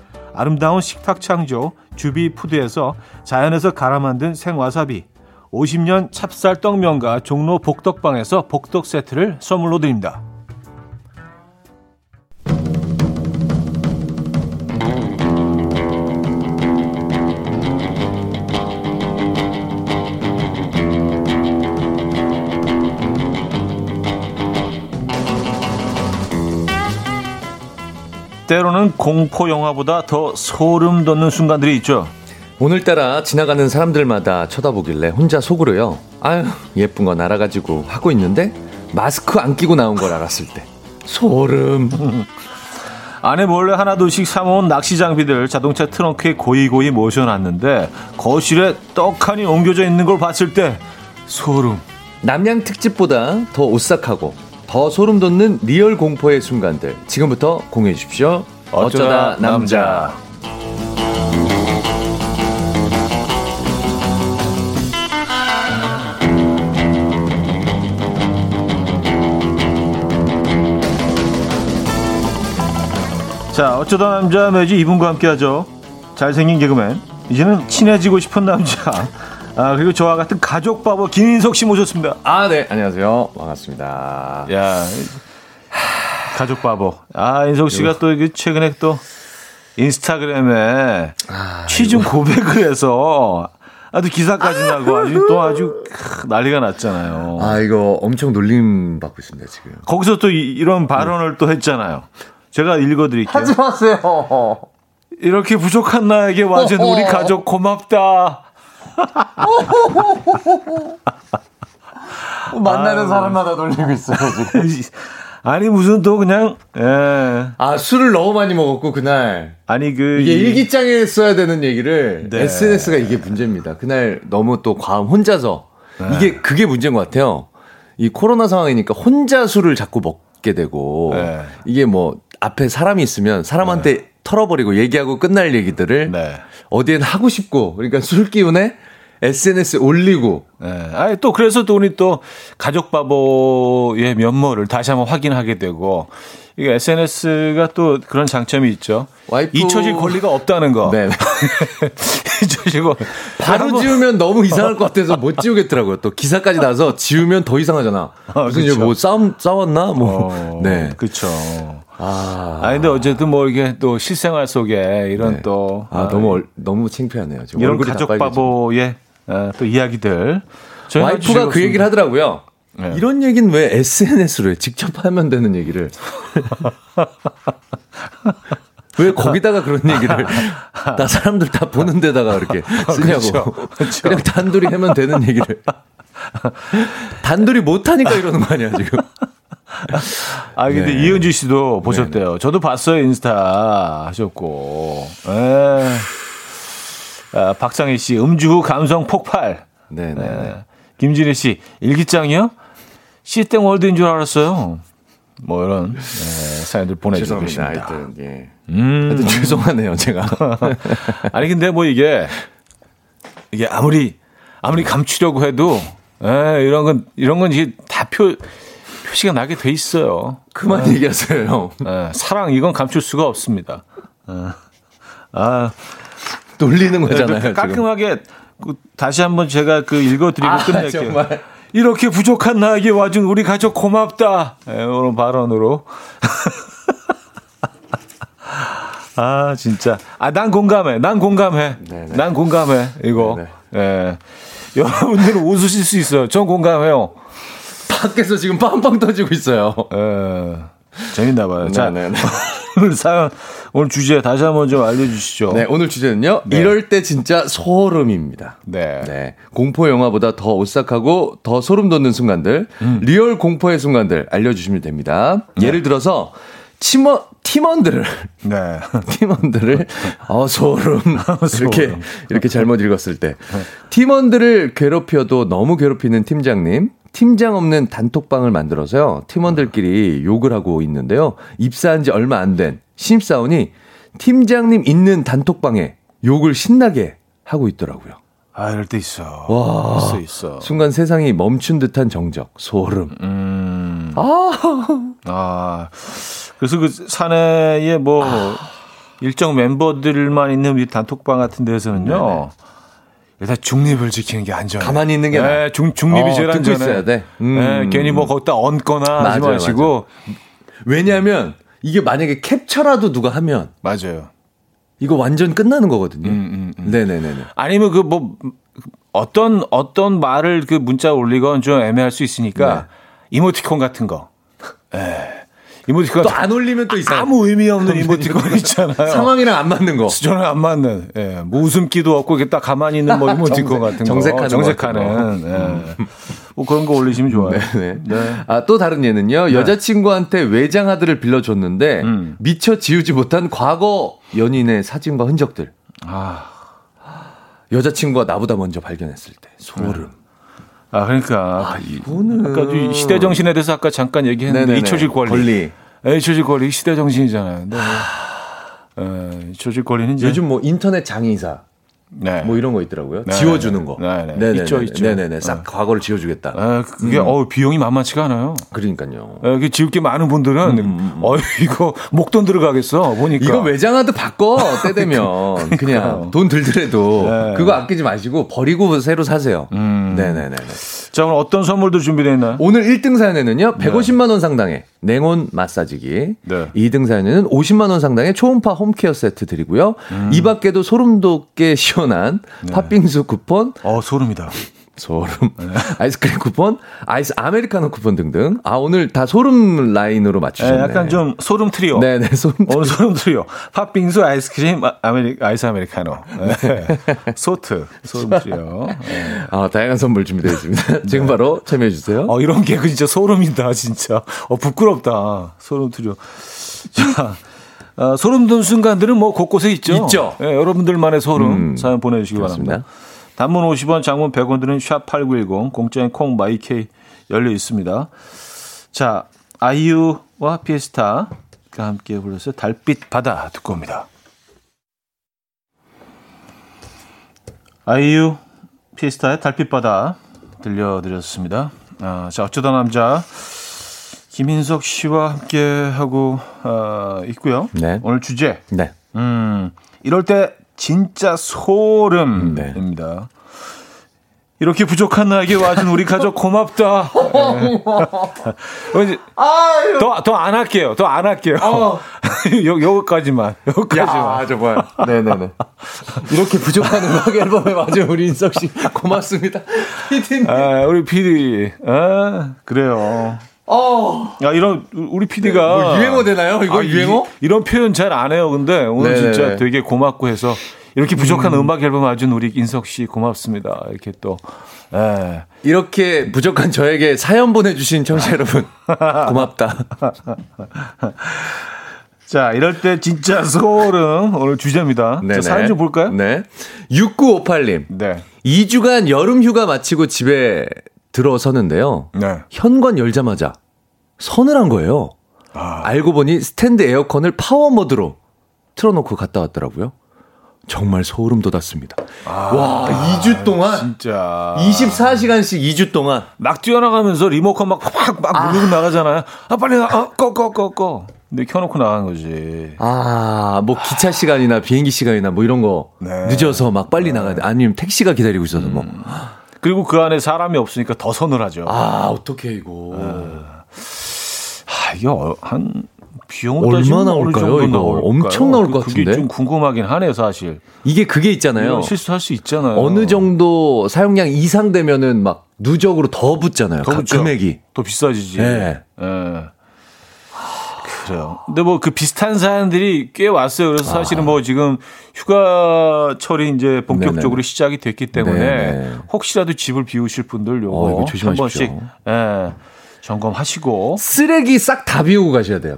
아름다운 식탁 창조 주비푸드에서 자연에서 갈아 만든 생와사비 50년 찹쌀 떡면과 종로 복덕방에서 복덕 세트를 선물로 드립니다. 때로는 공포 영화보다 더 소름 돋는 순간들이 있죠. 오늘따라 지나가는 사람들마다 쳐다보길래 혼자 속으로요. 아유 예쁜 거 날아가지고 하고 있는데 마스크 안 끼고 나온 걸 알았을 때 소름. 안에 몰래 하나둘씩 사모은 낚시 장비들 자동차 트렁크에 고이고이 모셔놨는데 거실에 떡하니 옮겨져 있는 걸 봤을 때 소름. 남양 특집보다 더 오싹하고 더 소름 돋는 real 공포의 순간들 지금부터 공유해 주십시오. 어쩌다, 남자. 자, 어쩌다 남자 매주 이분과 함께 하죠. 잘생긴 개그맨. 이제는 친해지고 싶은 남자. 아, 그리고 저와 같은 가족 바보 김인석 씨 모셨습니다. 아, 네. 안녕하세요. 반갑습니다. 야, 가족 바보. 아, 인석 씨가 또 이게 최근에 또 인스타그램에 아, 취중 고백을 해서 아주 기사까지 나고 아주 또 아주 난리가 났잖아요. 아, 이거 엄청 놀림 받고 있습니다, 지금. 거기서 또 이, 런 발언을 또 했잖아요. 제가 읽어 드릴게요. 하지 마세요. 이렇게 부족한 나에게 와준 우리 가족 고맙다. 만나는 사람마다 놀리고 있어요, 지금. 아니 무슨 또 그냥 예. 아, 술을 너무 많이 먹었고, 그날. 아니 그 이게 이- 일기장에 써야 되는 얘기를 네. SNS가 이게 문제입니다. 그날 너무 또 과음 혼자서 네. 이게 그게 문제인 것 같아요. 이 코로나 상황이니까 혼자 술을 자꾸 먹게 되고 네. 이게 뭐 앞에 사람이 있으면 사람한테 털어버리고 얘기하고 끝날 얘기들을 네. 어디엔 하고 싶고 그러니까 술 기운에 SNS에 올리고 예. 아니 또 그래서 또 우리 또 가족 바보의 면모를 다시 한번 확인하게 되고 이게 SNS가 또 그런 장점이 있죠. 와이프- 잊혀질 권리가 없다는 거. 네. 잊혀질 권. 바로 한번- 지우면 너무 이상할 것 같아서 못 지우겠더라고요. 또 기사까지 나서 지우면 더 이상하잖아. 아, 무슨 그쵸. 이제 뭐 싸움 싸웠나 뭐. 어, 네. 그렇죠. 아. 아니 근데 어쨌든 뭐 이게 또 실생활 속에 이런 네. 또 아, 너무 얼- 너무 창피하네요. 지금 이런 가족. 바보의 어, 또 이야기들 와이프가 그. 얘기를 하더라고요. 네. 이런 얘기는 왜 SNS로 해? 직접 하면 되는 얘기를. 왜 거기다가 그런 얘기를 다 사람들 다 보는 데다가 이렇게 쓰냐고. 그렇죠. 그렇죠. 그냥 단둘이 하면 되는 얘기를. 단둘이 못하니까 이러는 거 아니야, 지금. 아 근데 네. 이은주 씨도 보셨대요. 저도 봤어요 인스타 하셨고. 에. 아, 박상희 씨 음주 후 감성 폭발. 네네. 네. 김진혜 씨 일기장이요? 시땡 월드인 줄 알았어요. 뭐 이런 네, 사연들 보내주고. 계십니다. 하여튼, 예. 음. 하여튼 죄송하네요, 제가. 아니 근데 뭐 이게 이게 아무리 아무리 감추려고 해도 에, 이런 건 이런 건 이게 다 표 표시가 나게 돼 있어요. 그만 얘기하세요, 형. 에, 사랑 이건 감출 수가 없습니다. 어. 아 놀리는 거잖아요. 지금. 깔끔하게 그, 다시 한번 제가 그 읽어드리고 아, 끝낼게요. 정말. 이렇게 부족한 나에게 와준 우리 가족 고맙다. 예, 이런 발언으로. 아 진짜. 아 난 공감해. 난 공감해. 네네. 난 공감해. 이거. 네네. 예. 여러분들은 웃으실 수 있어요. 전 공감해요. 밖에서 지금 빵빵 터지고 있어요. 예. 재밌나 봐요. 자, 네네네. 오늘 사연 오늘 주제 다시 한번 좀 알려주시죠. 네, 오늘 주제는요. 네. 이럴 때 진짜 소름입니다. 네. 네. 공포 영화보다 더 오싹하고 더 소름 돋는 순간들, 음. real 공포의 순간들 알려주시면 됩니다. 네. 예를 들어서, 팀원, 팀원들을, 네. 팀원들을, 어, 소름. 이렇게. 이렇게 잘못 읽었을 때. 팀원들을 괴롭혀도 너무 괴롭히는 팀장님. 팀장 없는 단톡방을 만들어서요. 팀원들끼리 욕을 하고 있는데요. 입사한 지 얼마 안 된 신입사원이 팀장님 있는 단톡방에 욕을 신나게 하고 있더라고요. 아 이럴 때 있어. 와. 있어 있어. 순간 세상이 멈춘 듯한 정적, 소름. 음. 아, 아, 그래서 그 사내에 뭐 일정 멤버들만 있는 이 단톡방 같은 데서는요. 일단 중립을 지키는 게 안전해. 가만히 있는 게 나아. 네, 중, 중립이 어, 제일 안전해. 있어야 돼. 음. 네, 괜히 뭐 거기다 얹거나 하지 맞아요, 마시고. 왜냐하면 이게 만약에 캡처라도 누가 하면 맞아요. 이거 완전 끝나는 거거든요. 음, 음, 네네네네. 아니면 그 뭐 어떤 어떤 말을 그 문자 올리건 좀 애매할 수 있으니까 네. 이모티콘 같은 거. 예. 이모티콘 또안 올리면 또 이상. 아무 의미 없는 이모티콘 있잖아요. 상황이랑 안 맞는 거. 저는 안 맞는, 예, 뭐 웃음기도 없고, 이렇게 딱 가만히 있는 뭐 이모티콘 정색, 같은 정색하는 거. 정색하는, 것 예. 뭐 그런 거 올리시면 좋아요. 네. 네. 아, 또 다른 예는요. 여자친구한테 외장하드를 빌려줬는데 음. 미처 지우지 못한 과거 연인의 사진과 흔적들. 아, 여자친구가 나보다 먼저 발견했을 때 소름. 아, 그러니까. 이거는 아까 이 시대 정신에 대해서 아까 잠깐 얘기했는데, 네네네. 잊혀질 권리. 권리. 예, 잊혀질 권리, 시대 정신이잖아요. 근데, 예, 잊혀질 권리는 이제. 요즘 뭐 인터넷 장의사 네. 뭐 이런 거 있더라고요. 네, 지워주는 거. 네, 네. 네네네. 있죠, 있죠. 네네네. 싹 네. 과거를 지워주겠다. 아, 그게, 어 비용이 만만치가 않아요. 그러니까요. 예, 그 지을 게 많은 분들은, 어 이거 목돈 들어가겠어, 보니까. 이거 외장하드 바꿔 때 되면 그 냥 돈 들더라도 네. 그거 아끼지 마시고 버리고 새로 사세요. 음. 네네네. 자, 오늘 어떤 선물도 준비되어 있나요? 오늘 1등 사연에는요 150만 원 상당의 냉온 마사지기, 네. 2등 사연에는 50만 원 상당의 초음파 홈케어 세트 드리고요. 음. 이 밖에도 소름 돋게 시원한 네. 팥빙수 쿠폰, 어, 소름이다. 소름. 아이스크림 쿠폰, 아이스 아메리카노 쿠폰 등등. 아, 오늘 다 소름 라인으로 예, 맞추셨네. 약간 좀 소름 트리오. 네 네, 소름. 오늘 소름 트리오. 팥빙수, 아이스크림, 아, 아메리, 아이스 아메리카노. 네. 소트, 소름 트리오. 네. 아, 다양한 선물 준비되어 있습니다. 지금 바로 참여해주세요. 어, 이런 개그 진짜 소름이다, 진짜. 어, 부끄럽다. 소름 트리오. 자, 어, 소름 돋는 순간들은 뭐 곳곳에 있죠. 있죠. 예, 여러분들만의 소름 음, 사연 보내주시기 그렇습니다. 바랍니다. 단문 50원, 장문 100원 드는 샵8910, 공짜인 콩 마이케이 열려 있습니다. 자, 아이유와 피에스타가 함께 불렀어요. 달빛 바다 듣고 옵니다. 아이유, 피에스타의 달빛 바다 들려드렸습니다. 아, 자, 어쩌다 남자 김인석 씨와 함께 하고 어, 있고요. 네. 오늘 주제 네. 음, 이럴 때 진짜 소름입니다. 이렇게 부족한 나에게 와준 우리 가족 고맙다. 네. 더, 더 안 할게요. 더 안 할게요. 요, 요거까지만. 요거까지만. 야, 정말. 네네네. 이렇게 부족한 음악 앨범에 맞은 우리 인석 씨 고맙습니다. 피디님. 아, 우리 PD. 아, 그래요. 어. 야, 이런, 우리 PD가. 뭐 유행어 되나요? 이거 유행어? 이, 런 표현 잘 안 해요. 근데 오늘 네네네. 진짜 되게 고맙고 해서 이렇게 부족한 음. 악 앨범 와준 우리 인석 씨 고맙습니다. 이렇게 또. 예. 이렇게 부족한 저에게 사연 보내주신 청취자 여러분 고맙다. 자, 이럴 때 진짜 소름 오늘 주제입니다. 자, 사연 좀 볼까요? 네. 6958님. 네. 2주간 여름 휴가 마치고 집에 들어서는데요. 네. 현관 열자마자 서늘한 거예요. 아. 알고 보니 스탠드 에어컨을 파워 모드로 틀어놓고 갔다 왔더라고요. 정말 소름 돋았습니다. 와, 2주 동안 진짜. 24시간씩 2주 동안 막 뛰어나가면서 리모컨 막, 막, 막 누르고 나가잖아요. 아, 빨리 나, 아, 꺼, 꺼, 꺼, 꺼. 근데 켜놓고 나간 거지. 아, 뭐 기차 시간이나 비행기 시간이나 뭐 이런 거 네. 늦어서 막 빨리 나가야 돼. 아니면 택시가 기다리고 있어서 뭐. 그리고 그 안에 사람이 없으니까 더 서늘하죠. 아, 아, 어떻게 이거. 이게 어- 한, 비용으로 얼마 나올까요, 이거? 나올까요? 엄청 나올 것 그게 같은데? 좀 궁금하긴 하네요, 사실. 이게 그게 있잖아요. 실수할 수 있잖아요. 어느 정도 사용량 이상 되면은 막 누적으로 더 붙잖아요. 더 가-. 금액이. 더 비싸지지. 네. 예. 그래요. 근데 뭐 그 비슷한 사연들이 꽤 왔어요. 그래서 사실은 뭐 지금 휴가철이 이제 본격적으로 네네. 시작이 됐기 때문에 네네. 혹시라도 집을 비우실 분들 요거 어, 한. 번씩 예, 점검하시고. 쓰레기 싹 다 비우고 가셔야 돼요.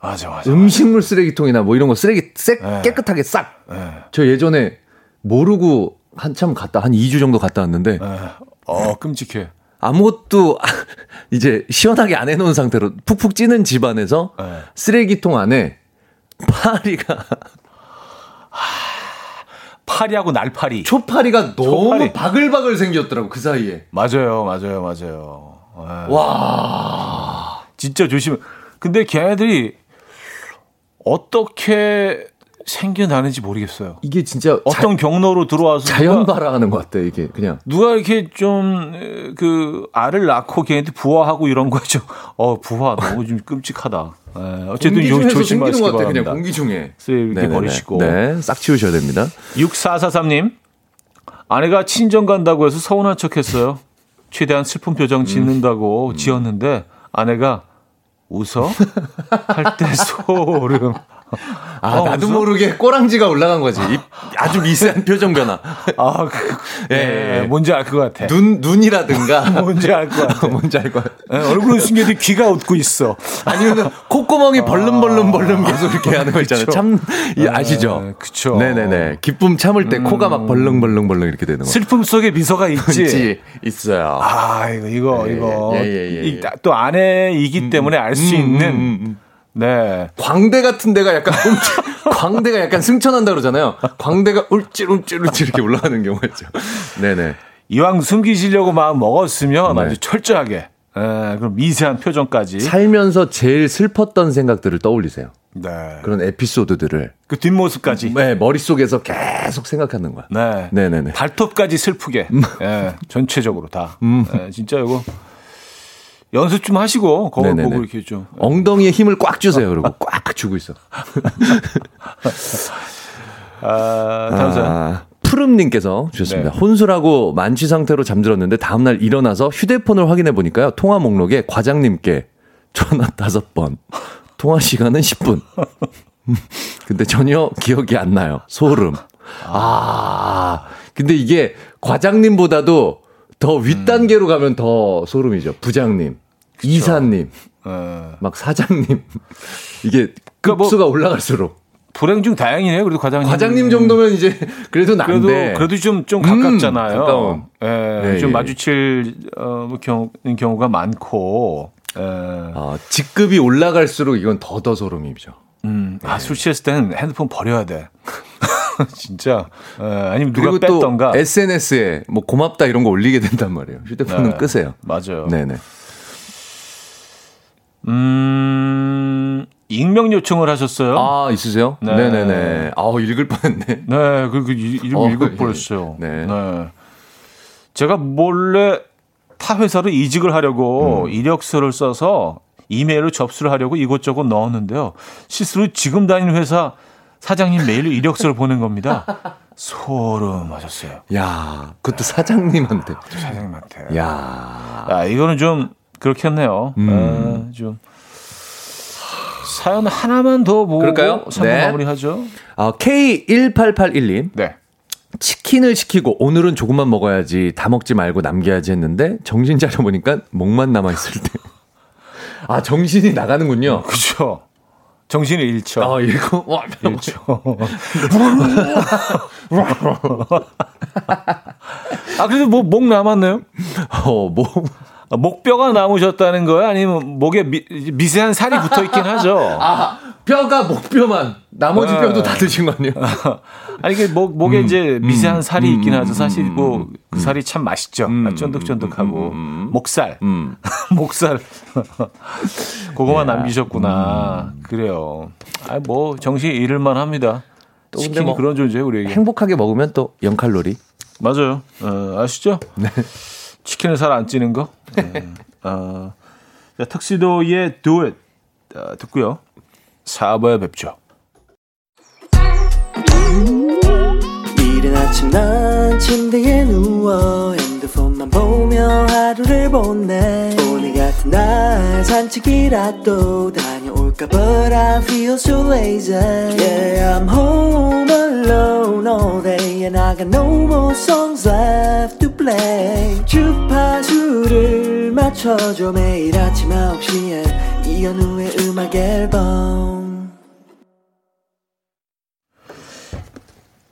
맞아, 맞아. 음식물 쓰레기통이나 뭐 이런 거 쓰레기 색 네. 깨끗하게 싹. 예, 저 예전에 모르고 한참 갔다 한 2주 정도 갔다 왔는데 예. 어, 끔찍해. 아무것도 이제 시원하게 안 해놓은 상태로 푹푹 찌는 집안에서 네. 쓰레기통 안에 파리가 파리하고 날파리. 초파리가 너무 초파리. 바글바글 생겼더라고 그 사이에. 맞아요, 맞아요, 맞아요. 예. 와. 진짜 조심. 근데 걔네들이 어떻게 생겨나는지 모르겠어요. 이게 진짜 어떤 경로로 들어와서 자, 자연 발화하는 것 같아 이게 그냥. 누가 이렇게 좀 그 알을 낳고 걔네들 부화하고 이런 거죠. 어 부화 너무 좀 끔찍하다. 에, 어쨌든 요, 조심하시기 생기는 것 같아 바랍니다. 그냥 공기 중에. 쓰레기 이렇게 네네네. 버리시고. 네, 싹 치우셔야 됩니다. 6443님 아내가 친정 간다고 해서 서운한 척했어요. 최대한 슬픈 표정 짓는다고 음. 지었는데 아내가 웃어 할 때 소름. 아, 어, 나도 웃어? 모르게 꼬랑지가 올라간 거지. 이 아주 미세한 표정 변화. 아, 그, 예, 예, 예. 뭔지 알 것 같아. 눈 눈이라든가 뭔지 알 것 같아. 뭔지 알 것 같아. 예, 얼굴은 숨겨도 귀가 웃고 있어. 아니면 콧구멍이 벌름벌름 벌름 계속 이렇게 하는 거 있잖아요. 그쵸. 참 이, 아시죠? 예, 그쵸. 네네네. 기쁨 참을 때 코가 막 벌렁벌렁 벌렁 이렇게 되는 거. 슬픔 속에 미소가 있지. 있지 있어요. 아, 이거, 이거, 예, 이거. 예, 예, 예, 이- 예. 또 아내이기 때문에 알수 음, 있는, 음, 음. 네. 광대 같은 데가 약간 움찔, 광대가 약간 승천한다 그러잖아요. 광대가 울찔울찔울찔 이렇게 올라가는 경우가 있죠. 네네. 이왕 숨기시려고 마음 먹었으면 네. 아주 철저하게, 예, 그럼 미세한 표정까지. 살면서 제일 슬펐던 생각들을 떠올리세요. 네. 그런 에피소드들을 그 뒷모습까지. 네, 머릿속에서 계속 생각하는 거야. 네. 네네네. 음. 발톱까지 슬프게. 예, 전체적으로 다. 예, 진짜 이거 연습 좀 하시고 거울 네네네. 보고 이렇게 좀. 엉덩이에 힘을 꽉 주세요. 그리고 꽉 주고 있어. 아, 다음 사연. 아, 푸름님께서 주셨습니다. 네. 혼술하고 만취 상태로 잠들었는데 다음날 일어나서 휴대폰을 확인해 보니까요. 통화 목록에 과장님께 전화 다섯 번, 통화 시간은 10분. 근데 전혀 기억이 안 나요. 소름. 아, 근데 이게 과장님보다도 더 윗단계로 가면 더 소름이죠. 부장님, 이사님, 어, 막 사장님. 이게 그러니까 뭐- 급수가 올라갈수록. 불행 중 다행이네요. 그래도 과장님. 과장님 정도면 이제 그래도 그래도 난데. 그래도 좀 좀 가깝잖아요. 음, 가까운. 예, 예, 좀 예. 마주칠 어, 뭐 경우, 경우가 많고. 예. 어, 직급이 올라갈수록 이건 더더 소름이죠. 음, 아, 술 취했을 때는 핸드폰 버려야 돼. 진짜. 예, 아니면 누가 그리고 뺐던가. 또 SNS에 뭐 고맙다 이런 거 올리게 된단 말이에요. 휴대폰은 네, 끄세요. 맞아요. 네네. 음, 익명 요청을 하셨어요? 아 있으세요? 네. 네. 네네 아우 읽을 뻔했네. 네, 그, 그 이- 이름 어, 읽을 예. 뻔했어요. 네. 제가 몰래 타 회사를 이직을 하려고 음. 이력서를 써서 이메일로 접수를 하려고 이곳저곳 넣었는데요. 실수로 지금 다니는 회사 사장님 메일로 이력서를 보낸 겁니다. 소름 하셨어요. 야, 그것도 사장님한테. 사장님한테. 야, 아, 이거는 좀 그렇게 했네요. 음. 아, 좀 사연 하나만 더 보고 그럴까요? 3부 네. 마무리하죠. 아, K1881님. 네. 치킨을 시키고 오늘은 조금만 먹어야지 다 먹지 말고 남겨야지 했는데 정신 차려 보니까 목만 남아 있을 때. 아, 정신이 나가는군요. 그죠. 정신을 잃죠. 아, 이거, 와, 잃죠. 아, 그래도 뭐, 목 남았네요? 어, 뭐. 아, 목뼈가 남으셨다는 거예요? 아니면 목에 미, 미세한 살이 붙어 있긴 하죠? 아, 뼈가 목뼈만. 나머지 네. 뼈도 다 드신 거 아니에요? 아니, 그 목, 목에 음, 이제 미세한 살이 있긴 하죠. 사실 뭐, 그 살이 참 맛있죠. 아, 쫀득쫀득하고. 목살. 음. 목살. 그거만 남기셨구나. 음. 그래요. 아, 뭐, 정신 잃을만 합니다. 또 치킨이 뭐 그런 존재예요, 우리에게. 행복하게 먹으면 또 0칼로리. 맞아요. 어, 아시죠? 치킨을 살 안 찌는 거. 네. 어, 자, 턱시도의 Do It 어, 듣고요. 4부에 뵙죠. 이른 아침 난 침대에 누워 핸드폰만 보며 하루를 보내 오늘 같은 날 산책이라도 다녀올까 But I feel so lazy Yeah I'm home alone all day And I got no more songs left play 주파수를 맞춰줘 매일 아침 9시에 이현우의 음악 앨범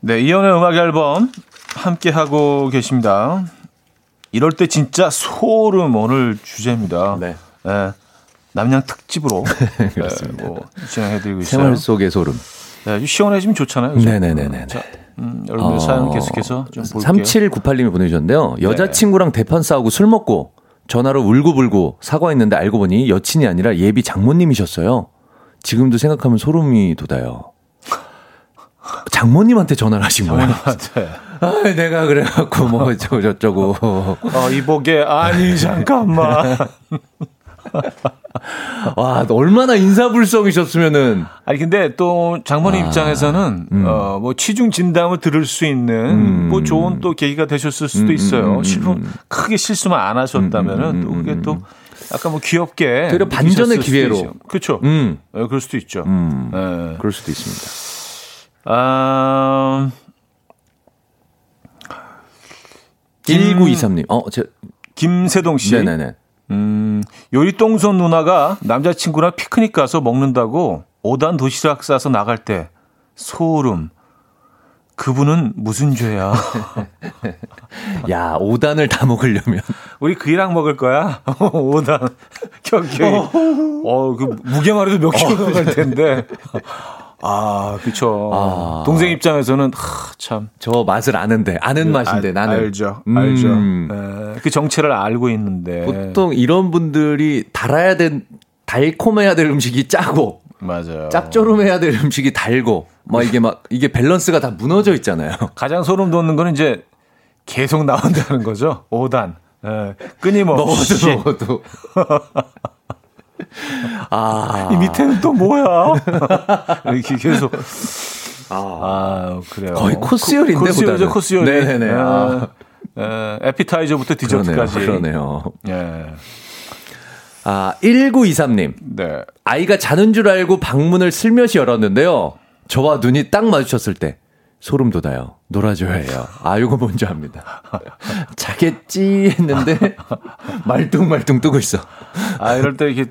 네, 이연의 음악 앨범 함께 하고 계십니다. 이럴 때 진짜 소름 오늘 주제입니다. 네. 네, 남양 특집으로 네, 뭐 진행해드리고 있어요. 생활 속의 소름. 네, 좀 시원해지면 좋잖아요. 그죠? 네네네네. 자, 음, 여러분들 어, 사연 계속해서 좀 볼게요. 3798님이 보내주셨는데요. 여자친구랑 대판 싸우고 술 먹고 전화로 울고불고 사과했는데 알고 보니 여친이 아니라 예비 장모님이셨어요. 지금도 생각하면 소름이 돋아요. 장모님한테 전화를 하신 거예요. 네. 아, 내가 그래갖고 뭐 저쩌고 저쩌고. 어, 이복에 아니 잠깐만. 와, 얼마나 인사불성이셨으면은. 아니 근데 또 장모님 입장에서는 어뭐 취중 진담을 들을 수 있는 뭐 좋은 또 계기가 되셨을 수도 있어요. 실수 크게 실수만 안 하셨다면은 또 그게 또 약간 뭐 귀엽게 되려 반전의 기회로. 그렇죠. 음, 예, 그럴 수도 있죠. 음. 예. 그럴 수도 있습니다. 아, 1923님. 어, 제, 김세동 씨. 네네네. 음, 요리 똥손 누나가 남자친구랑 피크닉 가서 먹는다고 5단 도시락 싸서 나갈 때 소름. 그분은 무슨 죄야? 야, 5단을 다 먹으려면. 우리 그이랑 먹을 거야? 5단. 격격이. 어, 그 무게만 해도 몇 킬로 나갈 텐데. 아, 그쵸. 아. 동생 입장에서는, 하, 참. 저 맛을 아는데, 아는 맛인데, 알- 나는. 알죠. 음. 알죠. 예, 그 정체를 알고 있는데. 보통 이런 분들이 달아야 된, 달콤해야 될 음식이 짜고, 맞아요. 짭조름해야 될 음식이 달고, 막 이게 막, 이게 밸런스가 다 무너져 있잖아요. 가장 소름 돋는 거는 이제 계속 나온다는 거죠. 5단. 예, 끊임없이. 먹어도 먹어도. 아. 이 밑에는 또 뭐야? 이렇게 계속. 아, 그래요. 거의 코스 요리인데, 코스 요리죠, 보다는. 코스 요리. 네네네. 아. 에, 에피타이저부터 그러네요. 디저트까지. 그러네요. 예. 아, 1923님. 네. 아이가 자는 줄 알고 방문을 슬며시 열었는데요. 저와 눈이 딱 마주쳤을 때 소름 돋아요. 놀아줘야 해요. 아, 이거 뭔지 압니다. 자겠지 했는데 말뚱말뚱 뜨고 있어. 아, 이럴 때 이렇게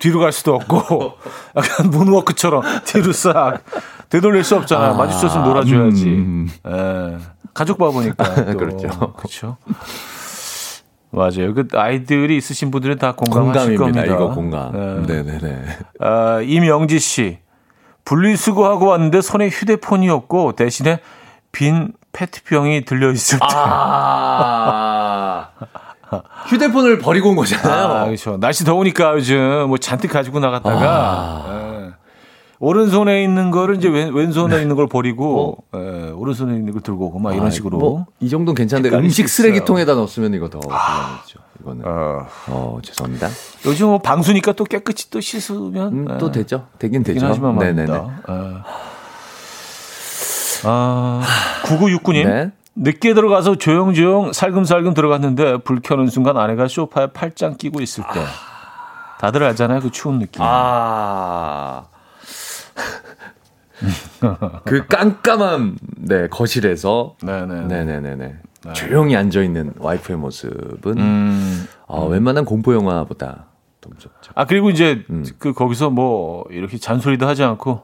뒤로 갈 수도 없고, 약간 문워크처럼 뒤로 싹 되돌릴 수 없잖아요. 아, 마주쳤으면 놀아줘야지. 음. 예. 가족 바보니까. 또. 그렇죠. 그렇죠. 맞아요. 그 아이들이 있으신 분들은 다 공감하실 공감입니다. 겁니다. 이거 공감. 예. 네네 네. 아, 임영지 씨. 분리수거하고 왔는데 손에 휴대폰이었고 대신에 빈 페트병이 들려 있을 때. 아. 휴대폰을 버리고 온 거잖아요. 아, 그렇죠. 날씨 더우니까 요즘 뭐 잔뜩 가지고 나갔다가 아. 예. 오른손에 있는 거를 이제 왼, 왼손에 있는 걸 버리고 예, 오른손에 있는 걸 들고 오고 막 이런 아, 식으로. 뭐, 이 정도는 괜찮은데 음식. 쓰레기통에다 넣었으면 이거 더 곤란했죠. 이거는. 어, 어, 죄송합니다. 요즘 뭐 방수니까 또 깨끗이 또 씻으면 음, 예, 또 되죠. 되긴 되죠. 하지만 말입니다. 예. 아, 9969님. 네. 늦게 들어가서 조용조용 살금살금 들어갔는데 불 켜는 순간 아내가 소파에 팔짱 끼고 있을 때. 다들 알잖아요. 그 추운 느낌. 아. 그 깜깜한 네 거실에서 네네. 네네네네 조용히 앉아 있는 와이프의 모습은 음. 아, 웬만한 공포 영화보다. 아 그리고 이제 음. 그 거기서 뭐 이렇게 잔소리도 하지 않고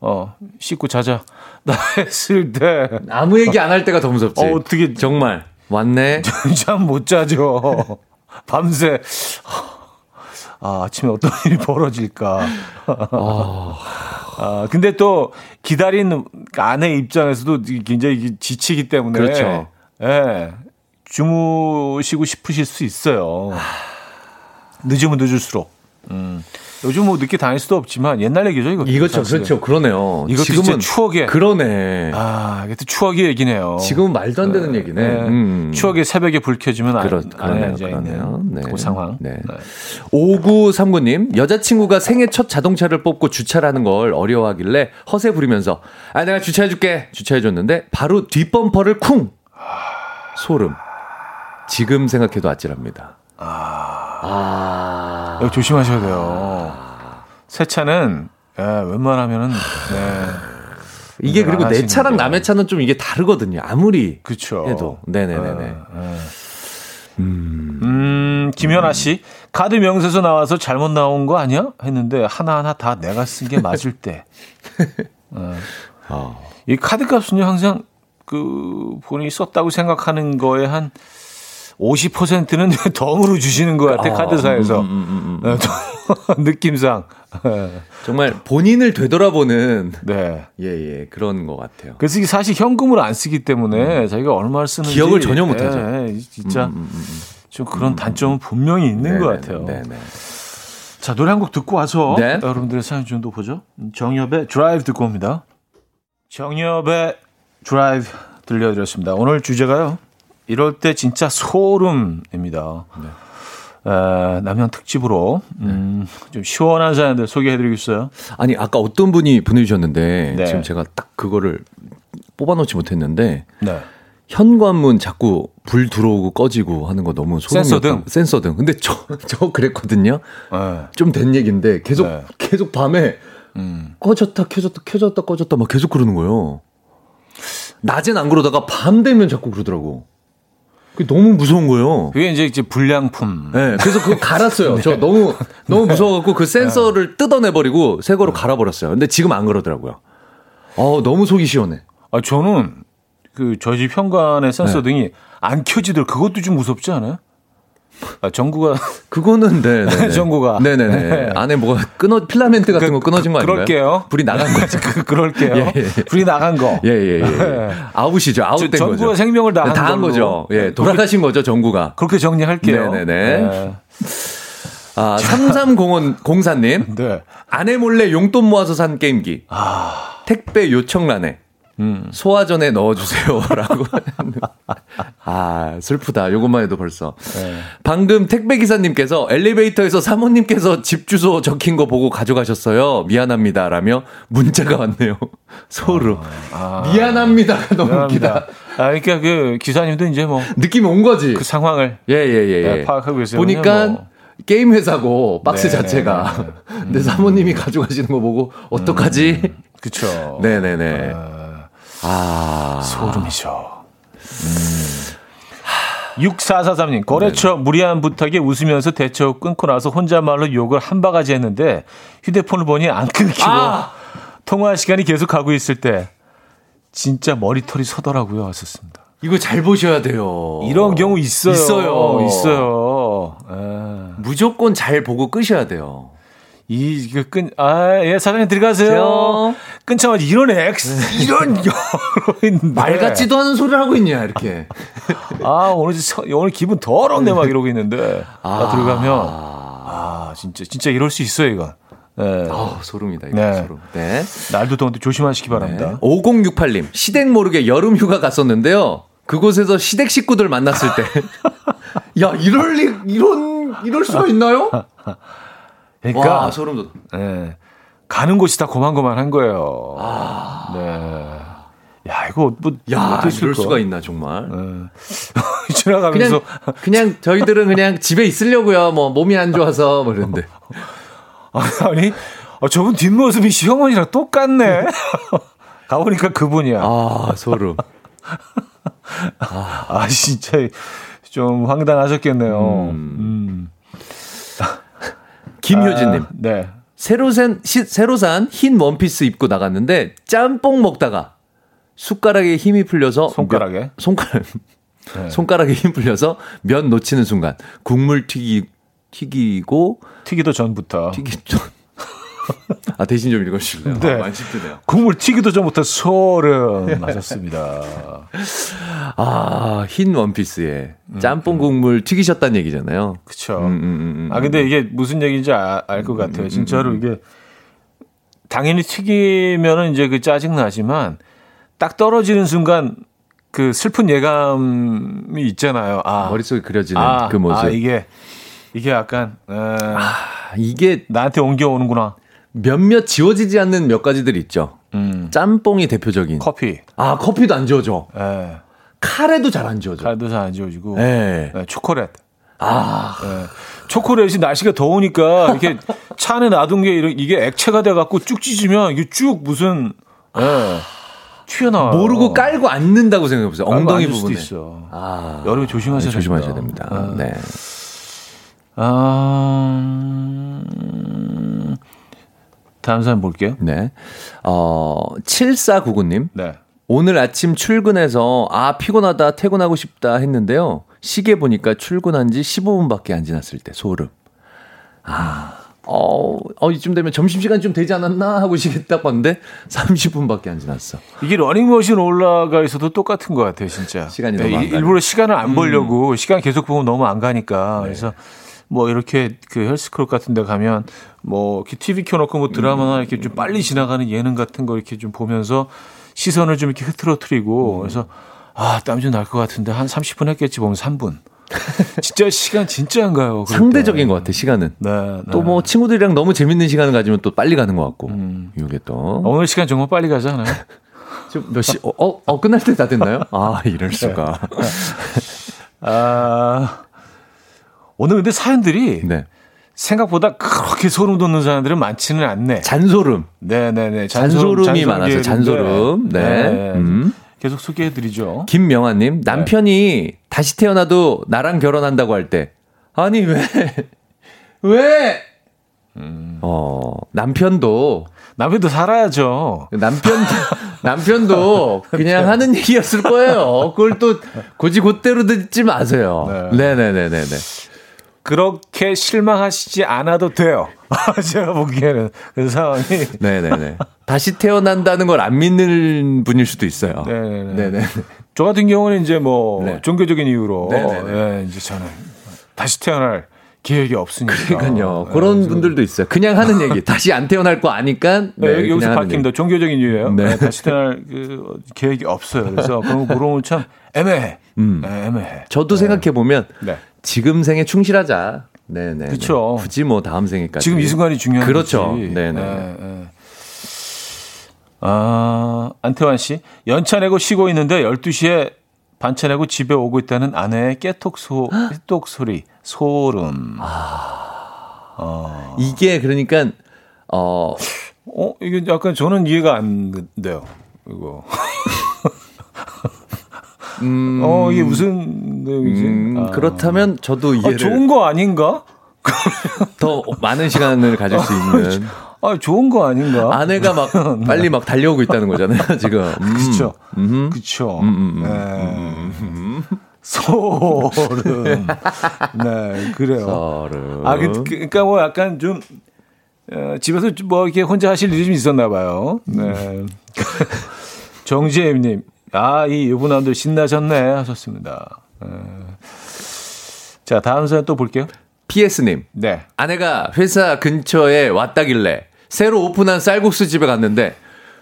어 씻고 자자. 나 했을 때. 아무 얘기 안 할 때가 더 무섭지. 어, 어떻게 정말. 왔네. 잠 못 자죠. 밤새. 아 아침에 어떤 일이 벌어질까. 아 근데 또 기다리는 아내 입장에서도 굉장히 지치기 때문에. 그렇죠. 예. 주무시고 싶으실 수 있어요. 늦으면 늦을수록. 음 요즘 뭐 늦게 다닐 수도 없지만 옛날 얘기죠 이거 이거죠, 그렇죠, 그러네요. 이것도 지금은 추억의 그러네. 아, 또 추억의 얘기네요. 지금은 말도 안 되는 얘기네. 네. 음. 추억의 새벽에 불 켜지면 안, 그러, 안에 앉아 그러네요. 있는 그 상황. 네. 5939님, 여자친구가 생애 첫 자동차를 뽑고 주차라는 걸 어려워하길래 허세 부리면서, 아, 내가 주차해줄게. 주차해줬는데, 바로 뒷범퍼를 쿵! 소름. 지금 생각해도 아찔합니다. 아. 이거 조심하셔야 돼요. 새 차는 예, 웬만하면은 네. 이게 그리고 내 차랑 게. 남의 차는 좀 이게 다르거든요. 아무리 그렇죠. 해도. 네네네네. 음, 김현아 씨 카드 명세서 나와서 잘못 나온 거 아니야? 했는데 하나 하나 다 내가 쓴 게 맞을 때. 어. 이 카드 값은요 항상 그 본인이 썼다고 생각하는 거에 한 50%는 덤으로 주시는 것 같아 아, 카드사에서 음, 음, 음, 음. 네, 느낌상 정말 본인을 되돌아보는 네 예, 예, 그런 것 같아요. 그래서 이게 사실 현금을 안 쓰기 때문에 자기가 얼마를 쓰는지 음. 기억을 전혀 못 하죠. 예, 진짜 음, 좀 그런 단점은 분명히 있는 것 같아요. 네네. 자 노래 한 곡 듣고 와서 네. 여러분들의 사연 좀더 보죠. 정엽의 드라이브 듣고 옵니다. 정엽의 드라이브 들려드렸습니다. 오늘 주제가요. 이럴 때 진짜 소름입니다. 네. 에, 납량 특집으로 음, 좀 시원한 사연들 소개해드리겠어요. 아니 아까 어떤 분이 보내주셨는데 네. 지금 제가 딱 그거를 뽑아놓지 못했는데 네. 현관문 자꾸 불 들어오고 꺼지고 하는 거 너무 소름이 센서 등? 센서 등. 근데 저 저 그랬거든요. 네. 좀된 얘기인데 계속 네. 계속 밤에 음. 꺼졌다 켜졌다 켜졌다 꺼졌다 막 계속 그러는 거예요. 낮엔 안 그러다가 밤 되면 자꾸 그러더라고. 그게 너무 무서운 거예요. 그게 이제 이제 불량품. 네, 그래서 그거 갈았어요. 저 너무 너무 무서워갖고 그 센서를 뜯어내버리고 새 거로 갈아버렸어요. 근데 지금 안 그러더라고요. 어 너무 속이 시원해. 아 저는 그 저희 집 현관의 센서 네. 등이 안 켜지더라. 그것도 좀 무섭지 않아요? 아 전구가 그거는 네, 네. 전구가. 네네네. 네. 안에 뭐가 끊어 필라멘트 같은 거 끊어진 거 아닌가요? 그럴게요. 불이 나간 거죠. 그, 그럴게요. 예, 예. 불이 나간 거. 예예예. 네. 아웃이죠. 저- 아웃된 전구가 거죠. 생명을 다한 네, 다한. 거죠. 예, 돌아가신 거죠 전구가. 그렇게 정리할게요. 네네네. 아 330504님 네. 아내 몰래 용돈 모아서 산 게임기. 아. 택배 요청란에 소화전에 넣어주세요라고. 아 슬프다. 요것만 해도 벌써. 방금 택배 기사님께서 엘리베이터에서 사모님께서 집 주소 적힌 거 보고 가져가셨어요. 미안합니다라며 문자가 왔네요. 소름. 미안합니다가 너무 웃기다. 미안합니다. 아, 그러니까 그 기사님도 이제 뭐그 느낌이 온 거지. 상황을 예예예. 예, 네, 파악하고 있어요. 보니까 뭐. 게임 회사고 박스 네, 자체가. 네, 네. 근데 사모님이 가져가시는 거 보고 어떡하지? 그쵸. 네네네. 아 소름이죠. 6443님, 거래처 무리한 부탁에 웃으면서 대처 끊고 나서 혼자말로 욕을 한 바가지 했는데 휴대폰을 보니 안 끊기고 아! 통화 시간이 계속 가고 있을 때 진짜 머리털이 서더라고요. 왔었습니다. 이거 잘 보셔야 돼요. 이런 경우 있어요. 있어요. 있어요. 예. 무조건 잘 보고 끄셔야 돼요. 이, 그 끈, 아, 예, 사장님 들어가세요. 저- 끊자마자 이런 X, 이런. 말 같지도 않은 소리를 하고 있냐 이렇게. 아, 오늘, 서- 오늘 기분 더럽네, 막 이러고 있는데. 아, 들어가면, 아, 진짜, 진짜 이럴 수 있어요, 이거. 예. 아 소름이다 이거 네. 소름. 네. 날도 더운데 조심하시기 바랍니다. 5068님 시댁 모르게 여름 휴가 갔었는데요. 그곳에서 시댁 식구들 만났을 때, 야 이럴 리 이런 이럴 수가 있나요? 그러니까, 와 소름 돋. 예. 가는 곳이 다 고만고만한 거예요. 네. 야, 이거 뭐, 야 이럴 거? 수가 있나 정말. 지나가면서. 그냥 그냥 저희들은 그냥 집에 있으려고요. 뭐 몸이 안 좋아서 뭐 이런데. 아니, 아, 저분 뒷모습이 시어머니랑 똑같네. 가보니까 그분이야. 아 소름. 아, 진짜 좀 황당하셨겠네요. 음. 김효진님. 아, 네. 새로 산, 시- 새로 산 흰 원피스 입고 나갔는데 짬뽕 먹다가 숟가락에 힘이 풀려서 손가락에? 면- 손가락 네. 손가락에 힘 풀려서 면 놓치는 순간 국물 튀기 튀기고 튀기도 전부터. 튀기 좀. 아 대신 좀 읽어주실래요? 네. 아, 많이 씹드네요. 국물 튀기도 전부터 소름 맞았습니다. 아 흰 원피스에 짬뽕 국물 튀기셨다는 얘기잖아요. 그쵸. 음, 음, 음, 음. 아, 근데 이게 무슨 얘기인지 알것 같아요. 진짜로 이게 당연히 튀기면은 이제 그 짜증 나지만 딱 떨어지는 순간 그 슬픈 예감이 있잖아요. 아, 머릿속에 그려지는 아, 그 모습. 아, 이게 이게 약간 에, 아, 이게 나한테 옮겨오는구나. 몇몇 지워지지 않는 몇 가지들이 있죠. 음. 짬뽕이 대표적인. 커피. 아 커피도 안 지워져. 예. 카레도 잘 안 지워져. 칼도 잘 안 지워지고. 네. 예, 초콜릿. 아, 예. 초콜릿이 날씨가 더우니까 이렇게 차 안에 놔둔 게 이런- 이게 액체가 돼 갖고 쭉 찢으면 이게 쭉 무슨 예, 튀어나와. 모르고 깔고 앉는다고 생각해 보세요. 엉덩이 수도 부분에. 있어. 아, 여름에 조심하셔야 네, 조심하셔야 됩니다. 됩니다. 네. 아, 음, 다음 사람 볼게요. 네. 어, 7499님. 네. 오늘 아침 출근해서 아, 피곤하다, 퇴근하고 싶다 했는데요. 시계 보니까 출근한 지 15분밖에 안 지났을 때 소름. 아, 어, 어, 이쯤 되면 점심시간 좀 되지 않았나 하고 시계 딱 봤는데 30분밖에 안 지났어. 이게 러닝머신 올라가 있어도 똑같은 것 같아요, 진짜. 시간이 네, 너무 안 일-. 일부러 시간을 안 벌려고 시간 계속 보면 너무 안 가니까. 그래서 뭐 이렇게 그 헬스클럽 같은 데 가면 뭐 이렇게 TV 켜놓고 뭐 드라마나 이렇게 좀 빨리 지나가는 예능 같은 거 이렇게 좀 보면서 시선을 좀 이렇게 흐트러뜨리고 그래서 아, 땀 좀 날 것 같은데 한 30분 했겠지 보면 3분. 진짜 시간 진짜 안 가요. 상대적인 때. 것 같아, 시간은. 네, 네. 또뭐 친구들이랑 너무 재밌는 시간을 가지면 또 빨리 가는 것 같고. 이게 또. 오늘 시간 정말 빨리 가지 않아요? 지금 몇 시, 어, 어, 어, 끝날 때 다 됐나요? 아, 이럴 수가. 아, 오늘 근데 사연들이 네. 생각보다 그렇게 소름 돋는 사람들은 많지는 않네. 잔소름. 네네네. 잔소름이 많았어요, 잔소름. 네. 음. 계속 소개해드리죠. 김명아님, 남편이 다시 태어나도 나랑 결혼한다고 할 때, 아니, 왜, 왜? 어, 남편도, 남편도 살아야죠. 남편, 남편도 그냥 하는 얘기였을 거예요. 그걸 또 굳이 그대로 듣지 마세요. 네. 네 네 네네네. 그렇게 실망하시지 않아도 돼요. 제가 보기에는 그 상황이. 네네네. 다시 태어난다는 걸 안 믿는 분일 수도 있어요. 네네네. 네네. 저 같은 경우는 이제 뭐 네. 종교적인 이유로. 예, 이제 저는 다시 태어날 계획이 없으니까. 그러니까요. 네, 그런 그래서 분들도 있어요. 그냥 하는 얘기. 다시 안 태어날 거 아니까. 네, 네, 여기서 밝힙니다. 종교적인 이유예요. 네. 네, 다시 태어날 그 계획이 없어요. 그래서 그런 거 물어보면 참 애매해. 음. 네, 애매해. 저도 생각해 보면 네. 지금 생에 충실하자. 네네. 그쵸. 굳이 뭐 다음 생에까지. 지금 이 순간이 중요한 그렇죠. 거지. 네네. 네. 아, 안태환 씨. 연차 내고 쉬고 있는데 12시에 반차 내고 집에 오고 있다는 아내의 깨톡 소, 깨톡 소리. 소름. 아. 이게 그러니까 어 어, 이게 약간 저는 이해가 안 돼요. 이거. 어, 이게 무슨 내용이지? 음, 아. 그렇다면 저도 아, 이해를 좋은 거 아닌가? 더 많은 시간을 가질 수 있는 아, 좋은 거 아닌가? 아내가 막 빨리 막 달려오고 있다는 거잖아요, 지금. 음. 그쵸. 음. 그쵸. 음, 음, 네. 소름. 네, 그래요. 서른. 아, 그, 그, 그니까 뭐 약간 좀, 어, 집에서 좀뭐 이렇게 혼자 하실 일이 좀 있었나 봐요. 네. 정지혜님, 아, 이 유부남들 신나셨네 하셨습니다. 네. 자, 다음 사연 또 볼게요. PS님. 네. 아내가 회사 근처에 왔다길래 새로 오픈한 쌀국수 집에 갔는데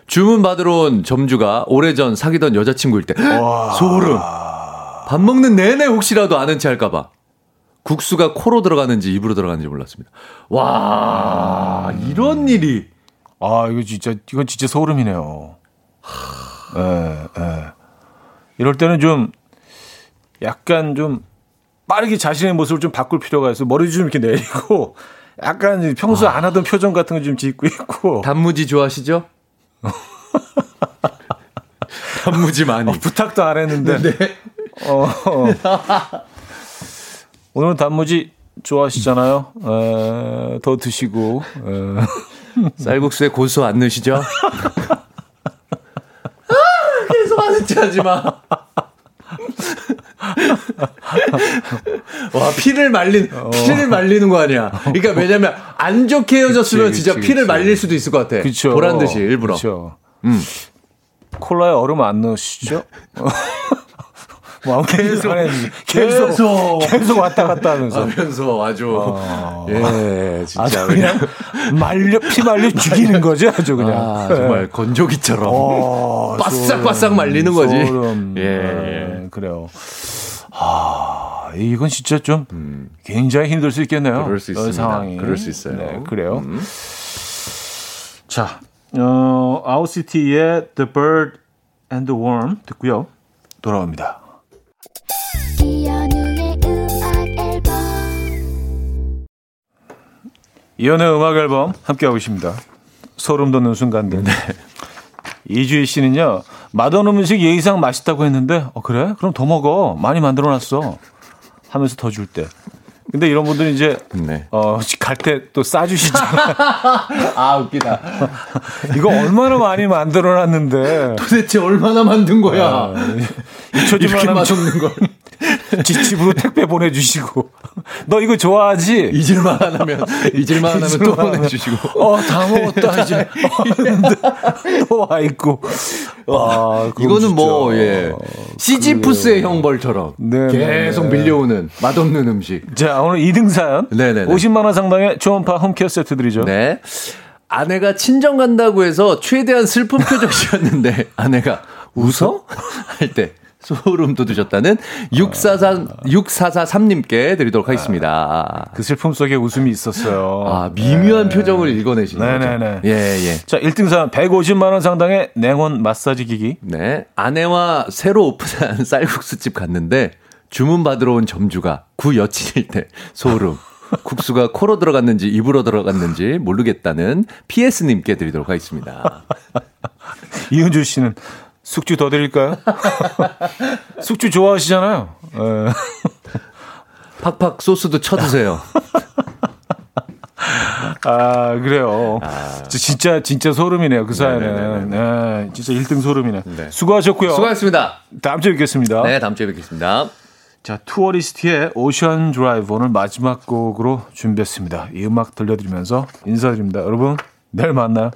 주문 받으러 온 점주가 오래전 사귀던 여자친구일 때 소름. 밥 먹는 내내 혹시라도 아는 체 할까봐 국수가 코로 들어가는지 입으로 들어가는지 몰랐습니다. 와 이런 일이 아, 이거 진짜, 이건 진짜 소름이네요. 예, 예. 이럴 때는 좀, 약간 좀, 빠르게 자신의 모습을 좀 바꿀 필요가 있어. 머리 좀 이렇게 내리고, 약간 평소 안 하던 표정 같은 거 좀 짓고 있고. 단무지 좋아하시죠? 단무지 많이. 어, 부탁도 안 했는데. 어, 어. 오늘은 단무지 좋아하시잖아요. 에, 더 드시고. 에. 쌀국수에 고수 안 넣으시죠? 체 하지 마. 와, 피를 말린, 피를 말리는 거 아니야. 그러니까 왜냐면, 안 좋게 헤어졌으면 그치, 진짜 그치, 피를 그치. 말릴 수도 있을 것 같아. 그쵸. 보란 듯이, 일부러. 그쵸. 음. 콜라에 얼음 안 넣으시죠? 뭐 계속 계속 계속. 계속 왔다 갔다 하면서 하면서 아주. 예, 진짜. 아주 그냥 말려 피 말려 죽이는 거죠 아주 그냥 아, 정말 건조기처럼. 어, 바싹바싹 말리는 거지. 소름. 예, 네, 그래요. 아 이건 진짜 좀 굉장히 힘들 수 있겠네요. 음. 그럴 수이 있습니다. 상황이. 그럴 수 있어요. 네, 그래요. 음. 자, 어, 아웃시티의 The Bird and the Worm 듣고요. 돌아옵니다. 이연의 음악 앨범 함께하고 있습니다. 소름 돋는 순간들. 네. 이주희 씨는요, 맛없는 음식 예의상 맛있다고 했는데, 어, 그래? 그럼 더 먹어. 많이 만들어 놨어. 하면서 더 줄 때. 근데 이런 분들은 이제, 네. 어, 갈 때 또 싸주시잖아요. 아, 웃기다. 이거 얼마나 많이 만들어 놨는데. 도대체 얼마나 만든 거야? 잊혀지만 이렇게 맛없는 걸. 집으로 택배 보내주시고. 너 이거 좋아하지? 잊을만 하면, 잊을만 하면 또. 보내주시고. 어, 다 먹었다, 이제. 또 와 있고. 아, 그건 이거는. 뭐, 예. 시지푸스의 형벌처럼. 네, 계속 네, 네. 밀려오는 맛없는 음식. 자, 오늘 2등 사연. 네네네. 50만 원 상당의 초음파 홈케어 세트 드리죠. 네. 아내가 친정 간다고 해서 최대한 슬픈 표정 지었는데 아내가 웃어? 할 때 소름 돋으셨다는 644, 6443님께 드리도록 하겠습니다. 그 슬픔 속에 웃음이 있었어요. 아, 미묘한 표정을 읽어내시는. 네네네. 예, 예. 자, 1등 사연 150만원 상당의 냉온 마사지 기기. 네. 아내와 새로 오픈한 쌀국수집 갔는데 주문 받으러 온 점주가 구 여친일 때 소름. 국수가 코로 들어갔는지 입으로 들어갔는지 모르겠다는 PS님께 드리도록 하겠습니다. 이은주 씨는 숙주 더 드릴까요? 숙주 좋아하시잖아요. 예. 팍팍 소스도 쳐드세요. 아, 그래요. 진짜, 진짜 소름이네요. 그 사연은. 네, 진짜 1등 소름이네. 네. 수고하셨고요. 수고하셨습니다. 다음 주에 뵙겠습니다. 네, 다음 주에 뵙겠습니다. 자, 투어리스트의 Ocean Drive 오늘 마지막 곡으로 준비했습니다. 이 음악 들려드리면서 인사드립니다. 여러분, 내일 만나요.